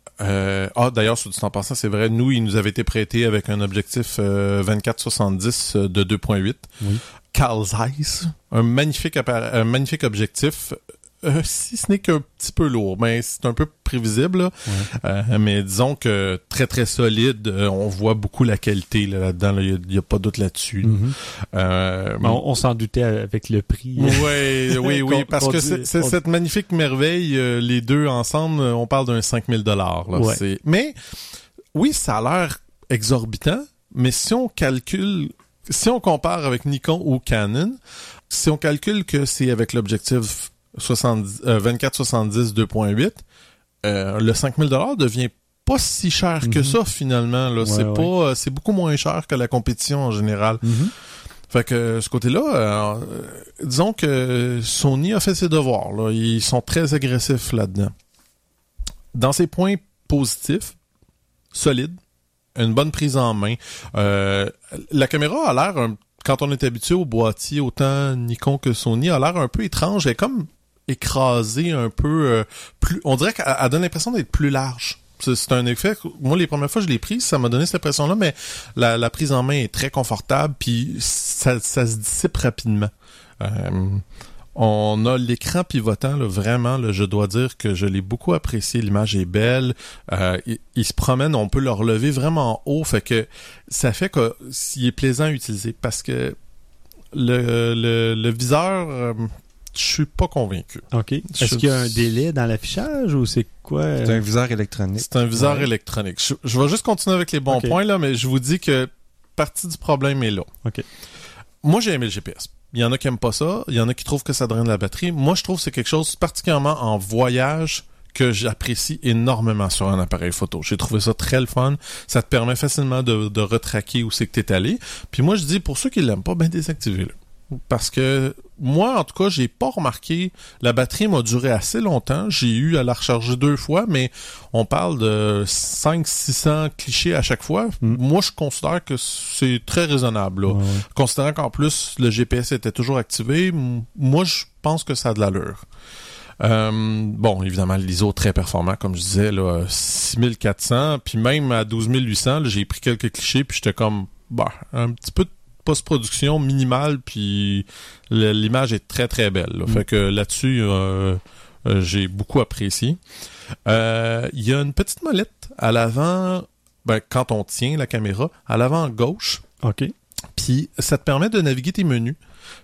Ah, d'ailleurs, sur du temps passant, c'est vrai, nous, il nous avait été prêté avec un objectif euh, 24-70 euh, de 2.8. Oui. Carl Zeiss, un magnifique, un magnifique objectif. Euh, si ce n'est qu'un petit peu lourd, mais c'est un peu prévisible. là. Euh, mais disons que très très solide, euh, on voit beaucoup la qualité là, là-dedans. là. Il n'y a, pas de doute là-dessus. Mhm. Euh, on, on s'en doutait avec le prix. oui, oui, oui, parce que c'est cette magnifique merveille, les deux ensemble, on parle d'un 5000 dollars. Ouais. Mais oui, ça a l'air exorbitant, mais si on calcule, si on compare avec Nikon ou Canon, si on calcule que c'est avec l'objectif 70 euh, 24-70 2.8, euh, le 5000 dollars devient pas si cher que Mhm. ça finalement. Là, Ouais, c'est ouais. pas, euh, c'est beaucoup moins cher que la compétition en général. Mhm. Fait que ce côté-là, euh, euh, disons que Sony a fait ses devoirs. Là. Ils sont très agressifs là-dedans. Dans ses points positifs, solide, une bonne prise en main. Euh, la caméra a l'air, quand on est habitué au boîtier, autant Nikon que Sony, a l'air un peu étrange. Elle est comme écrasée un peu euh, plus. On dirait qu'elle elle donne l'impression d'être plus large. C'est un effet. Moi, les premières fois que je l'ai prise, ça m'a donné cette impression-là, mais la, prise en main est très confortable, puis ça, se dissipe rapidement. Euh, on a l'écran pivotant, là, vraiment, là, je dois dire que je l'ai beaucoup apprécié. L'image est belle. Euh, il, se promène, on peut le relever vraiment haut, fait que ça fait que s'il est plaisant à utiliser parce que le, viseur, je suis pas convaincu. OK. Est-ce Je- qu'il y a un délai dans l'affichage ou c'est quoi? euh, C'est un viseur électronique. C'est un viseur Ouais. électronique. Je, je vais juste continuer avec les bons points, là, mais je vous dis que partie du problème est là. OK. Moi, j'ai aimé le GPS. Il y en a qui aiment pas ça. Il y en a qui trouvent que ça draine la batterie. Moi, je trouve que c'est quelque chose, particulièrement en voyage, que j'apprécie énormément sur un appareil photo. J'ai trouvé ça très le fun. Ça te permet facilement de, de retraquer où c'est que t'es allé. Puis moi, je dis, pour ceux qui l'aiment pas, ben désactivez-le. Parce que moi, en tout cas, j'ai pas remarqué. La batterie m'a duré assez longtemps. J'ai eu à la recharger deux fois, mais on parle de 500-600 clichés à chaque fois. Mm. Moi, je considère que c'est très raisonnable. là. Ouais, ouais. Considérant qu'en plus, le GPS était toujours activé, moi, je pense que ça a de l'allure. Euh, bon, évidemment, l'ISO très performant, comme je disais, là, 6400, puis même à 12800, là, j'ai pris quelques clichés, puis j'étais comme, bah, un petit peu de post-production minimale, puis le- l'image est très très belle. là. Mm. Fait que là-dessus, euh, euh, j'ai beaucoup apprécié. Euh, Il y a une petite molette à l'avant, ben, quand on tient la caméra, à l'avant gauche, OK. puis ça te permet de naviguer tes menus.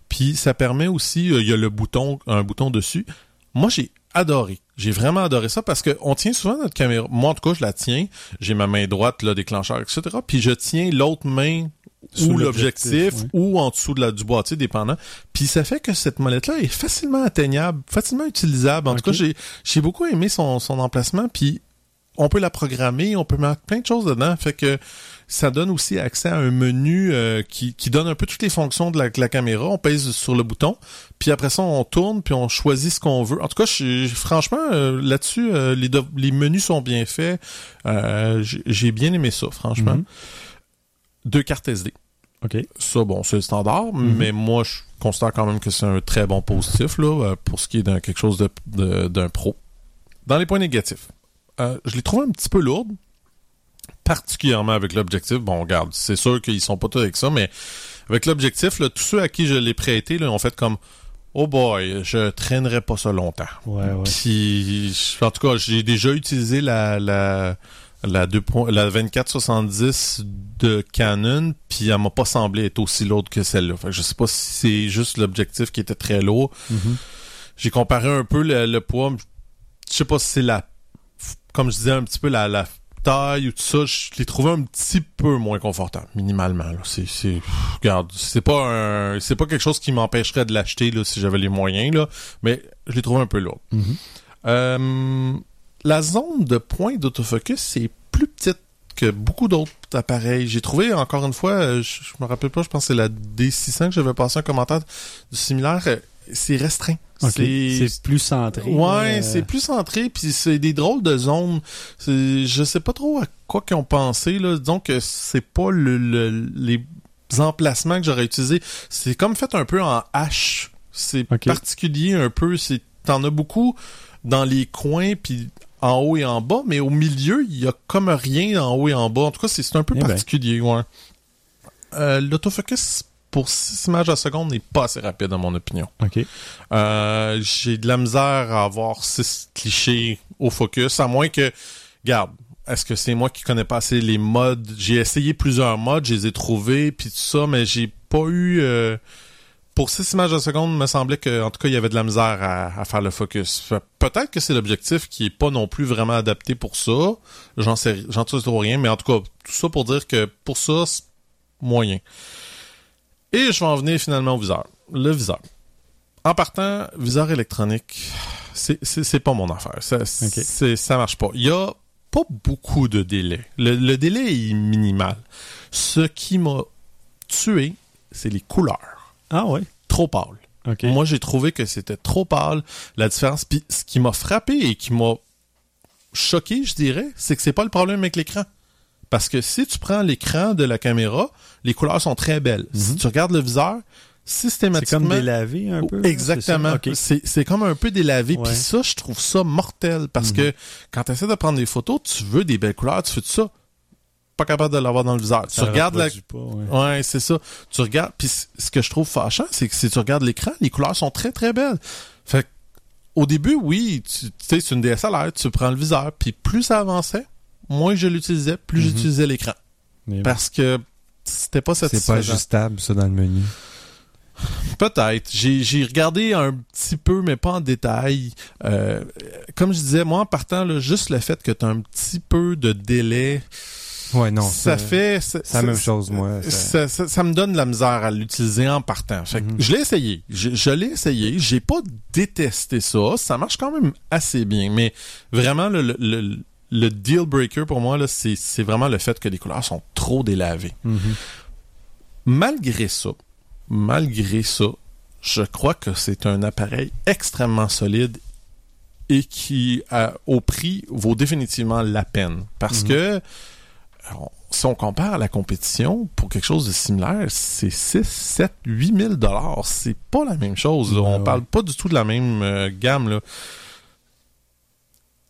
Puis ça permet aussi, il y a le bouton, un bouton dessus. Moi, j'ai adoré. J'ai vraiment adoré ça parce que on tient souvent notre caméra. Moi, en tout cas, je la tiens. J'ai ma main droite, là, déclencheur, etc. Puis je tiens l'autre main ou l'objectif, ou en dessous de la, du boîtier, dépendant. Puis ça fait que cette molette-là est facilement atteignable, facilement utilisable. En tout cas, j'ai j'ai beaucoup aimé son, son emplacement. Puis on peut la programmer, on peut mettre plein de choses dedans. Fait que ça donne aussi accès à un menu euh, qui, qui donne un peu toutes les fonctions de la, de la caméra. On pèse sur le bouton, puis après ça, on tourne, puis on choisit ce qu'on veut. En tout cas, je- franchement, euh, là-dessus, euh, les, menus sont bien faits. J'ai- bien aimé ça, franchement. Mhm. Deux cartes SD. OK. Ça, bon, c'est le standard, mais moi, je considère quand même que c'est un très bon positif là, euh, pour ce qui est d'un quelque chose de- de- d'un pro. Dans les points négatifs, euh, je l'ai trouvé un petit peu lourde, particulièrement avec l'objectif. Bon, regarde, c'est sûr qu'ils sont pas tous avec ça, mais avec l'objectif, tous ceux à qui je l'ai prêté là, ont fait comme Oh boy, je traînerai pas ça longtemps. Ouais, ouais. Puis, en tout cas, j'ai déjà utilisé la, la, la, 2 point- la 2470 de Canon, puis elle m'a pas semblé être aussi lourde que celle-là. Fait que je sais pas si c'est juste l'objectif qui était très lourd. Mhm. J'ai comparé un peu le, le poids. Je sais pas si c'est la, comme je disais, un petit peu la, la taille ou tout ça. Je l'ai trouvé un petit peu moins confortable, minimalement. C'est, c'est, regarde, c'est pas un, c'est pas quelque chose qui m'empêcherait de l'acheter là si j'avais les moyens là, mais je l'ai trouvé un peu lourd. Mhm. Euh, la zone de point d'autofocus, c'est plus petite que beaucoup d'autres appareils. J'ai trouvé, encore une fois, euh, je, je me rappelle pas, je pense que c'est la D600 que j'avais passé un commentaire du similaire. euh, C'est restreint. C'est plus centré. Ouais, euh, c'est plus centré, puis c'est des drôles de zones. Je sais pas trop à quoi qu'ils ont pensé, là. Disons que c'est pas le, le- les emplacements que j'aurais utilisés. C'est comme fait un peu en H. C'est particulier un peu. C'est T'en as beaucoup dans les coins, puis en haut et en bas, mais au milieu, il y a comme rien en haut et en bas. En tout cas, c'est un peu Eh ben. particulier, ouais. Euh, L'autofocus pour 6 images à seconde n'est pas assez rapide, à mon opinion. OK. Euh, j'ai de la misère à avoir six clichés au focus, à moins que, garde, est-ce que c'est moi qui connais pas assez les modes? J'ai essayé plusieurs modes, je les ai trouvés, puis tout ça, mais j'ai pas eu... euh, pour 6 images à seconde, il me semblait que, en tout cas, il y avait de la misère à, à faire le focus. Peut-être que c'est l'objectif qui est pas non plus vraiment adapté pour ça. J'en sais, j'en sais trop rien, mais en tout cas, tout ça pour dire que pour ça, c'est moyen. Et je vais en venir finalement au viseur. Le viseur. En partant, viseur électronique, c'est- pas mon affaire. Ça marche pas. Il y a pas beaucoup de délai. Le, le délai est minimal. Ce qui m'a tué, c'est les couleurs. Ah ouais. Trop pâles. OK. Moi, j'ai trouvé que c'était trop pâle. La différence, puis ce qui m'a frappé et qui m'a choqué, je dirais, c'est que c'est pas le problème avec l'écran. Parce que si tu prends l'écran de la caméra, les couleurs sont très belles. Si tu regardes le viseur, Mhm. c'est systématiquement... comme délavé un peu. Exactement. c'est comme un peu délavé. Puis ça, je trouve ça mortel. Parce Mhm. que quand tu essaies de prendre des photos, tu veux des belles couleurs, tu fais tout ça. Pas capable de l'avoir dans le viseur. Ça tu regardes la, pas, ouais. Ouais, c'est ça. Tu regardes, puis ce que je trouve fâchant, c'est que si tu regardes l'écran, les couleurs sont très très belles. Fait que, au début, oui, tu sais, c'est une DSLR, tu prends le viseur, puis plus ça avançait, moins je l'utilisais, plus Mhm. j'utilisais l'écran. Parce que c'était pas C'est pas satisfaisant. ajustable, ça, dans le menu. Peut-être. J'ai j'ai regardé un petit peu, mais pas en détail. Euh, comme je disais, moi, en partant, là, juste le fait que tu as un petit peu de délai, Ouais, non. ça, fait... C'est la même chose, moi. ça- Ça, ça- ça me donne de la misère à l'utiliser en partant. Fait que Mhm. je l'ai essayé. Je, je l'ai essayé. J'ai pas détesté ça. Ça marche quand même assez bien. Mais vraiment, le, le, le- le deal breaker pour moi, c'est, vraiment le fait que les couleurs sont trop délavées. Mhm. Malgré ça, malgré ça, je crois que c'est un appareil extrêmement solide et qui, à- au prix, vaut définitivement la peine. Parce Mhm. que, alors, si on compare à la compétition, pour quelque chose de similaire, c'est 6, 7, 8 000 dollars. C'est pas la même chose. là. Ouais, on ouais. parle pas du tout de la même euh, gamme. Là.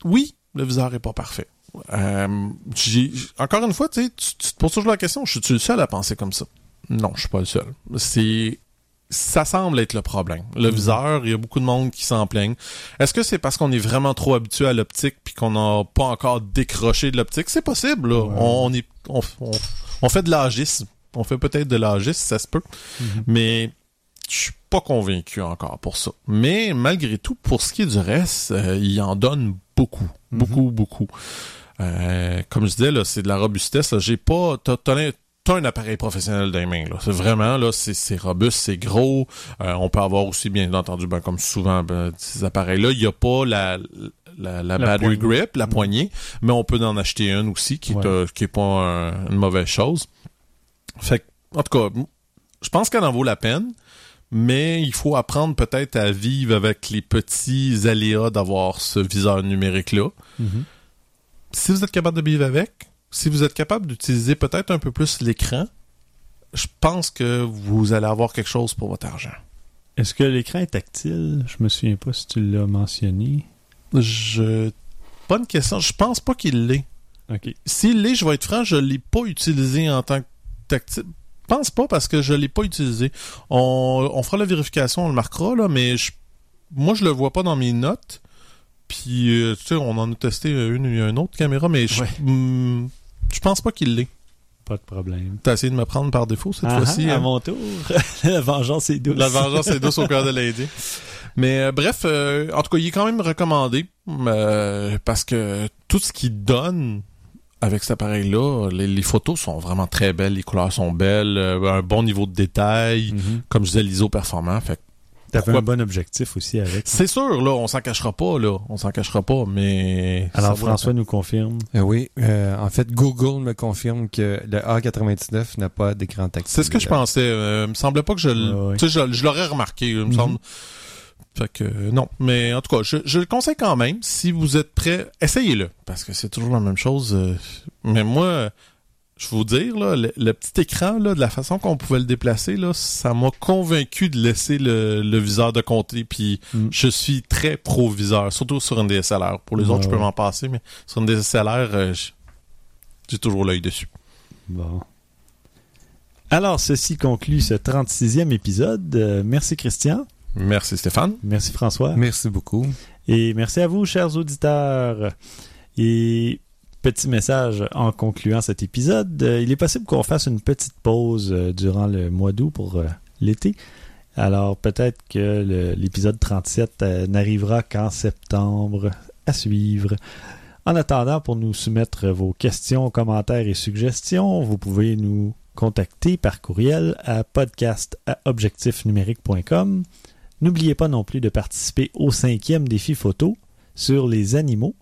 Oui, le viseur est pas parfait. Euh, j'ai- encore une fois, tu tu te poses toujours la question, je suis le seul à penser comme ça? Non, je suis pas le seul. C'est ça semble être le problème. Le viseur, il y a beaucoup de monde qui s'en plaignent. Est-ce que c'est parce qu'on est vraiment trop habitué à l'optique puis qu'on n'a pas encore décroché de l'optique? C'est possible, là. Ouais. On, on est, on, on- on fait de l'agisme. On fait peut-être de l'agisme, ça se peut. Mhm. Mais je suis pas convaincu encore pour ça. Mais malgré tout, pour ce qui est du reste, euh, il en donne beaucoup. Mhm. Beaucoup, beaucoup. Euh, comme je disais, là, c'est de la robustesse. J'ai pas. T'as, t'as l'im- t'as un appareil professionnel dans les mains. Là. C'est vraiment là, c'est, c'est robuste, c'est gros. Euh, on peut avoir aussi, bien entendu, ben, comme souvent, ben, ces appareils-là, il n'y a pas la, la, la, battery poignée. grip, la Mhm. poignée, mais on peut en acheter une aussi, qui est, Ouais. euh, qui est pas un- une mauvaise chose. Fait que, en tout cas, je pense qu'elle en vaut la peine, mais il faut apprendre peut-être à vivre avec les petits aléas d'avoir ce viseur numérique-là. Mhm. Si vous êtes capable de vivre avec, si vous êtes capable d'utiliser peut-être un peu plus l'écran, je pense que vous allez avoir quelque chose pour votre argent. Est-ce que l'écran est tactile? Je me souviens pas si tu l'as mentionné. Je... Bonne question. Je pense pas qu'il l'est. OK. S'il l'est, je vais être franc, je l'ai pas utilisé en tant que tactile. Je pense pas parce que je l'ai pas utilisé. On, on fera la vérification, on le marquera, là, mais je- moi, je le vois pas dans mes notes. Puis, euh, tu sais, on en a testé une et une autre caméra, mais je, Ouais. hmm, je pense pas qu'il l'est. Pas de problème. T'as essayé de me prendre par défaut cette Ah, fois-ci. à hein? mon tour. La vengeance est douce. La vengeance est douce au cœur de Lady. Mais euh, bref, euh, en tout cas, il est quand même recommandé euh, parce que tout ce qu'il donne avec cet appareil-là, les, les photos sont vraiment très belles, les couleurs sont belles, un bon niveau de détail, Mhm. comme je disais, l'ISO performant. Fait que T'avais Pourquoi- un bon objectif aussi avec. c'est sûr, là, on s'en cachera pas, là, on s'en cachera pas, mais Alors, François nous confirme. Euh, oui, euh, en fait, Google me confirme que le A99 n'a pas d'écran tactile. C'est ce que je pensais. Euh, il me semblait pas que je, l- ouais. tu sais, je, je l'aurais remarqué. Il me Mhm. semble. Fait que euh, non. Mais en tout cas, je, je le conseille quand même. Si vous êtes prêt, essayez-le parce que c'est toujours la même chose. mais moi, je vais vous dire là, le, le petit écran là, de la façon qu'on pouvait le déplacer là, ça m'a convaincu de laisser le, le viseur de côté. Puis Mhm. je suis très pro viseur, surtout sur une DSLR. Pour les autres, je peux ouais. m'en passer, mais sur une DSLR, euh, j'ai toujours l'œil dessus. Bon. Alors, ceci conclut ce 36e épisode. Euh, merci Christian. Merci Stéphane. Merci François. Merci beaucoup. Et merci à vous, chers auditeurs. Et petit message en concluant cet épisode. euh, il est possible qu'on fasse une petite pause euh, durant le mois d'août pour euh, l'été. Alors peut-être que l'épisode 37 euh, n'arrivera qu'en septembre à suivre. En attendant, pour nous soumettre vos questions, commentaires et suggestions, vous pouvez nous contacter par courriel à podcast. N'oubliez pas non plus de participer au cinquième défi photo sur les animaux.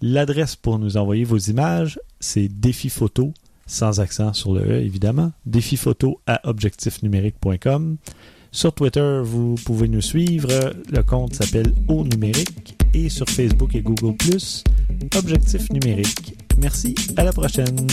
L'adresse pour nous envoyer vos images, c'est défi photo, sans accent sur le E évidemment, défi photo à objectifnumérique.com. Sur Twitter, vous pouvez nous suivre. Le compte s'appelle Au Numérique. Et sur Facebook et Google, Objectif Numérique. Merci, à la prochaine.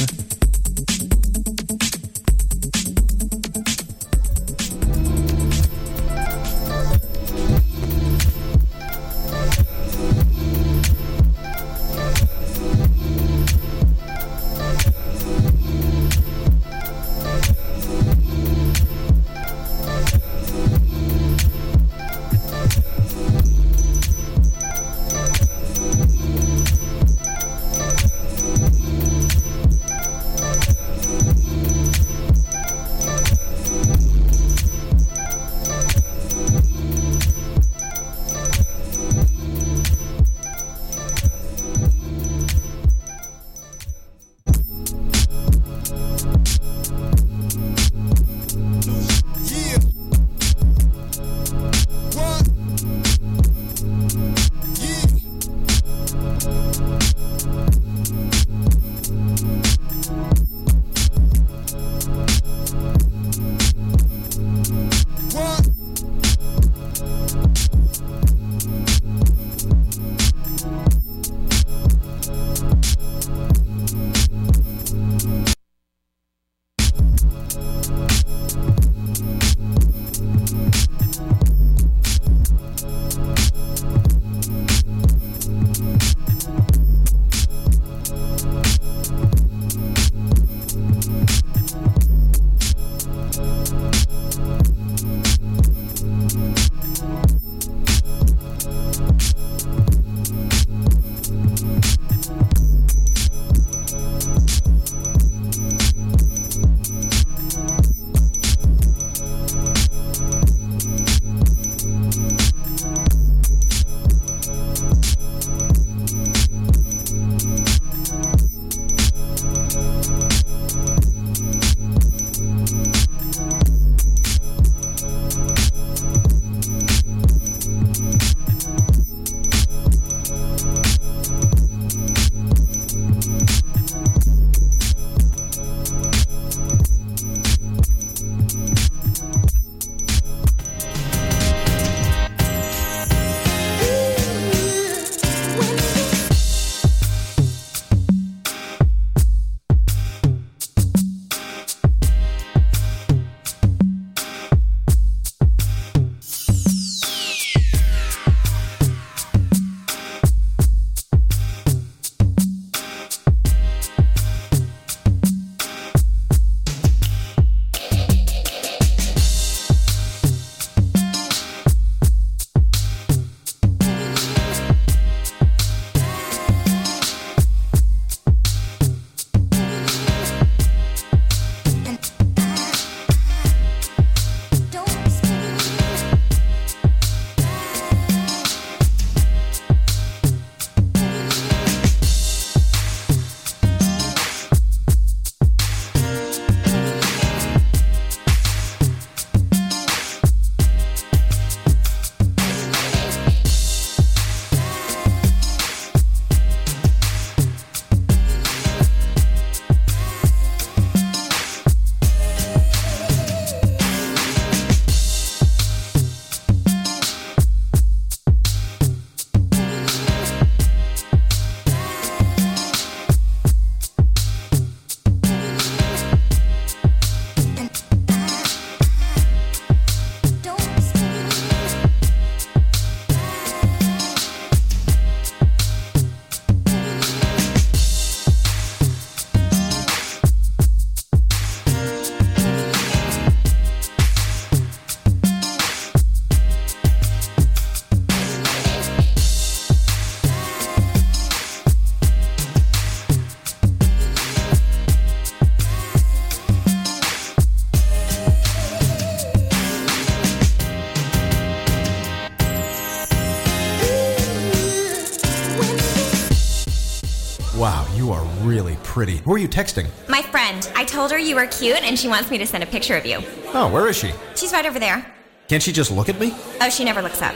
Pretty. Who are you texting? My friend, I told her you were cute and she wants me to send a picture of you. Oh, where is she? She's right over there. Can't she just look at me? Oh, she never looks up.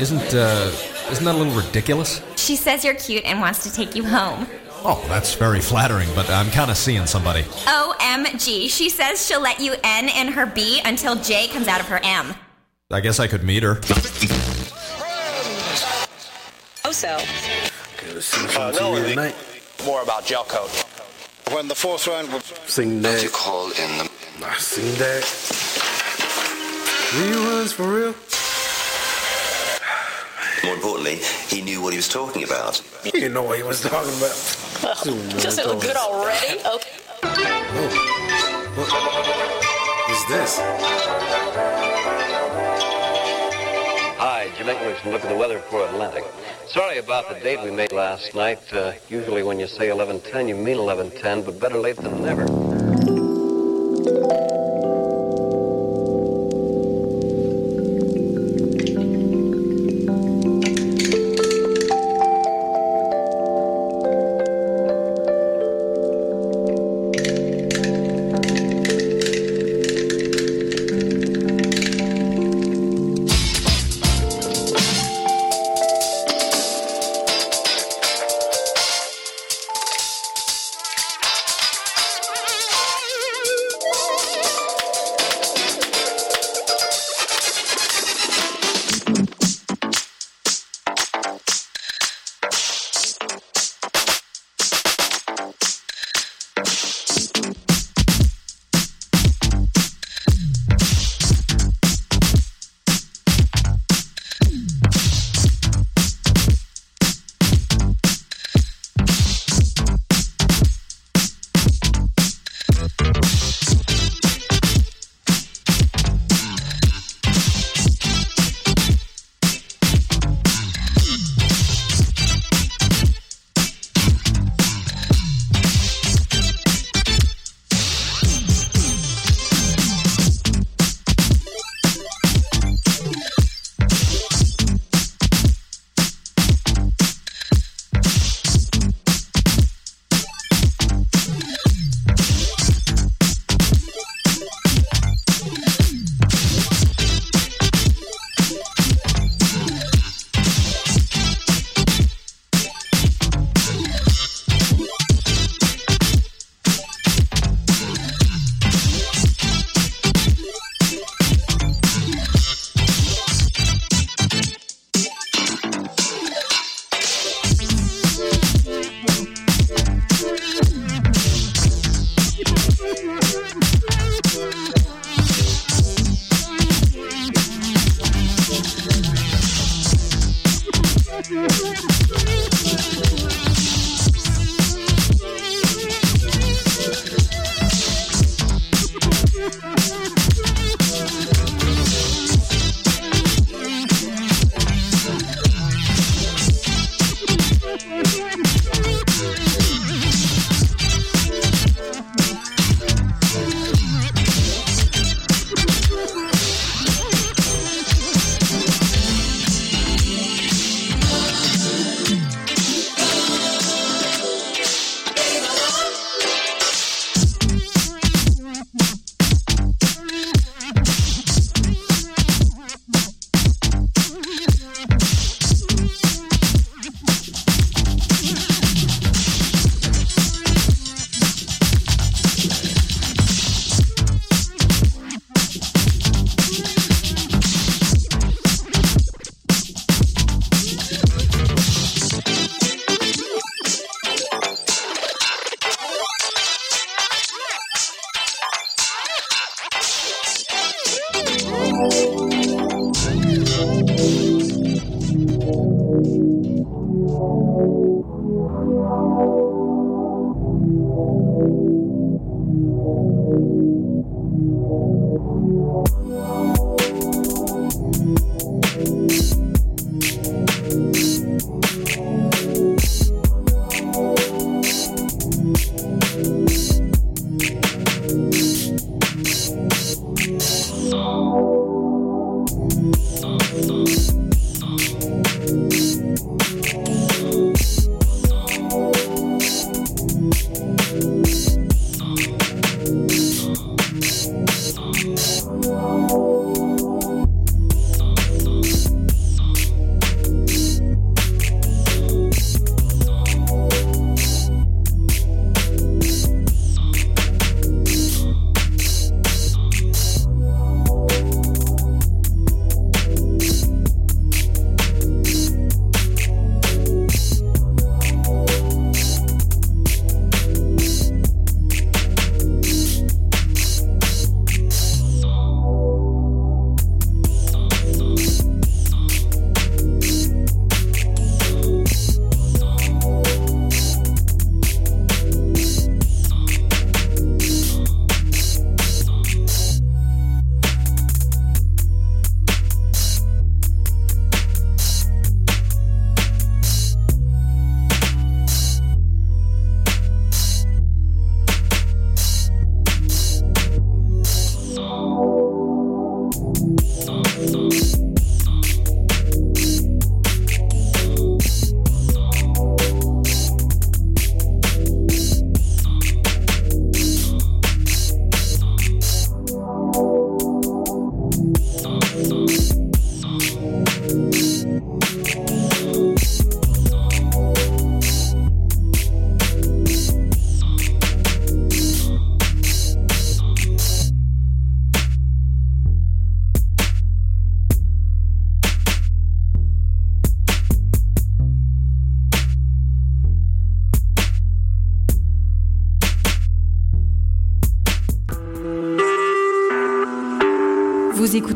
Isn't, uh, isn't that a little ridiculous? She says you're cute and wants to take you home. Oh, that's very flattering, but I'm kind of seeing somebody. OMG, she says she'll let you N in her B until J comes out of her M. I guess I could meet her. Oh, Also, Uh, no, it'd be more about gel coat. When the fourth round was Sing that. you call in the. I seen that. Reruns for real? More importantly, he knew what he was talking about. He didn't know what he was talking about. does it look good already? Okay. Oh. What's this? Hi, Jim English, and look at the weather for Atlantic. Sorry about the date we made last night. Uh, usually when you say 11.10, you mean 11.10, but better late than never.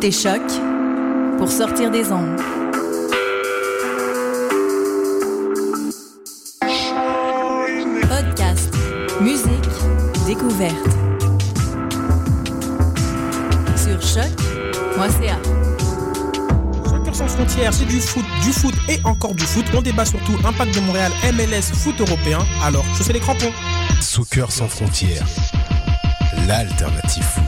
Écoutez Choc pour sortir des ondes. Podcast, musique, découverte. Sur choc.ca. Soccer sans frontières, c'est du foot, du foot et encore du foot. On débat surtout impact de Montréal, MLS, foot européen. Alors, je fais les crampons. Soccer sans frontières, l'alternative foot.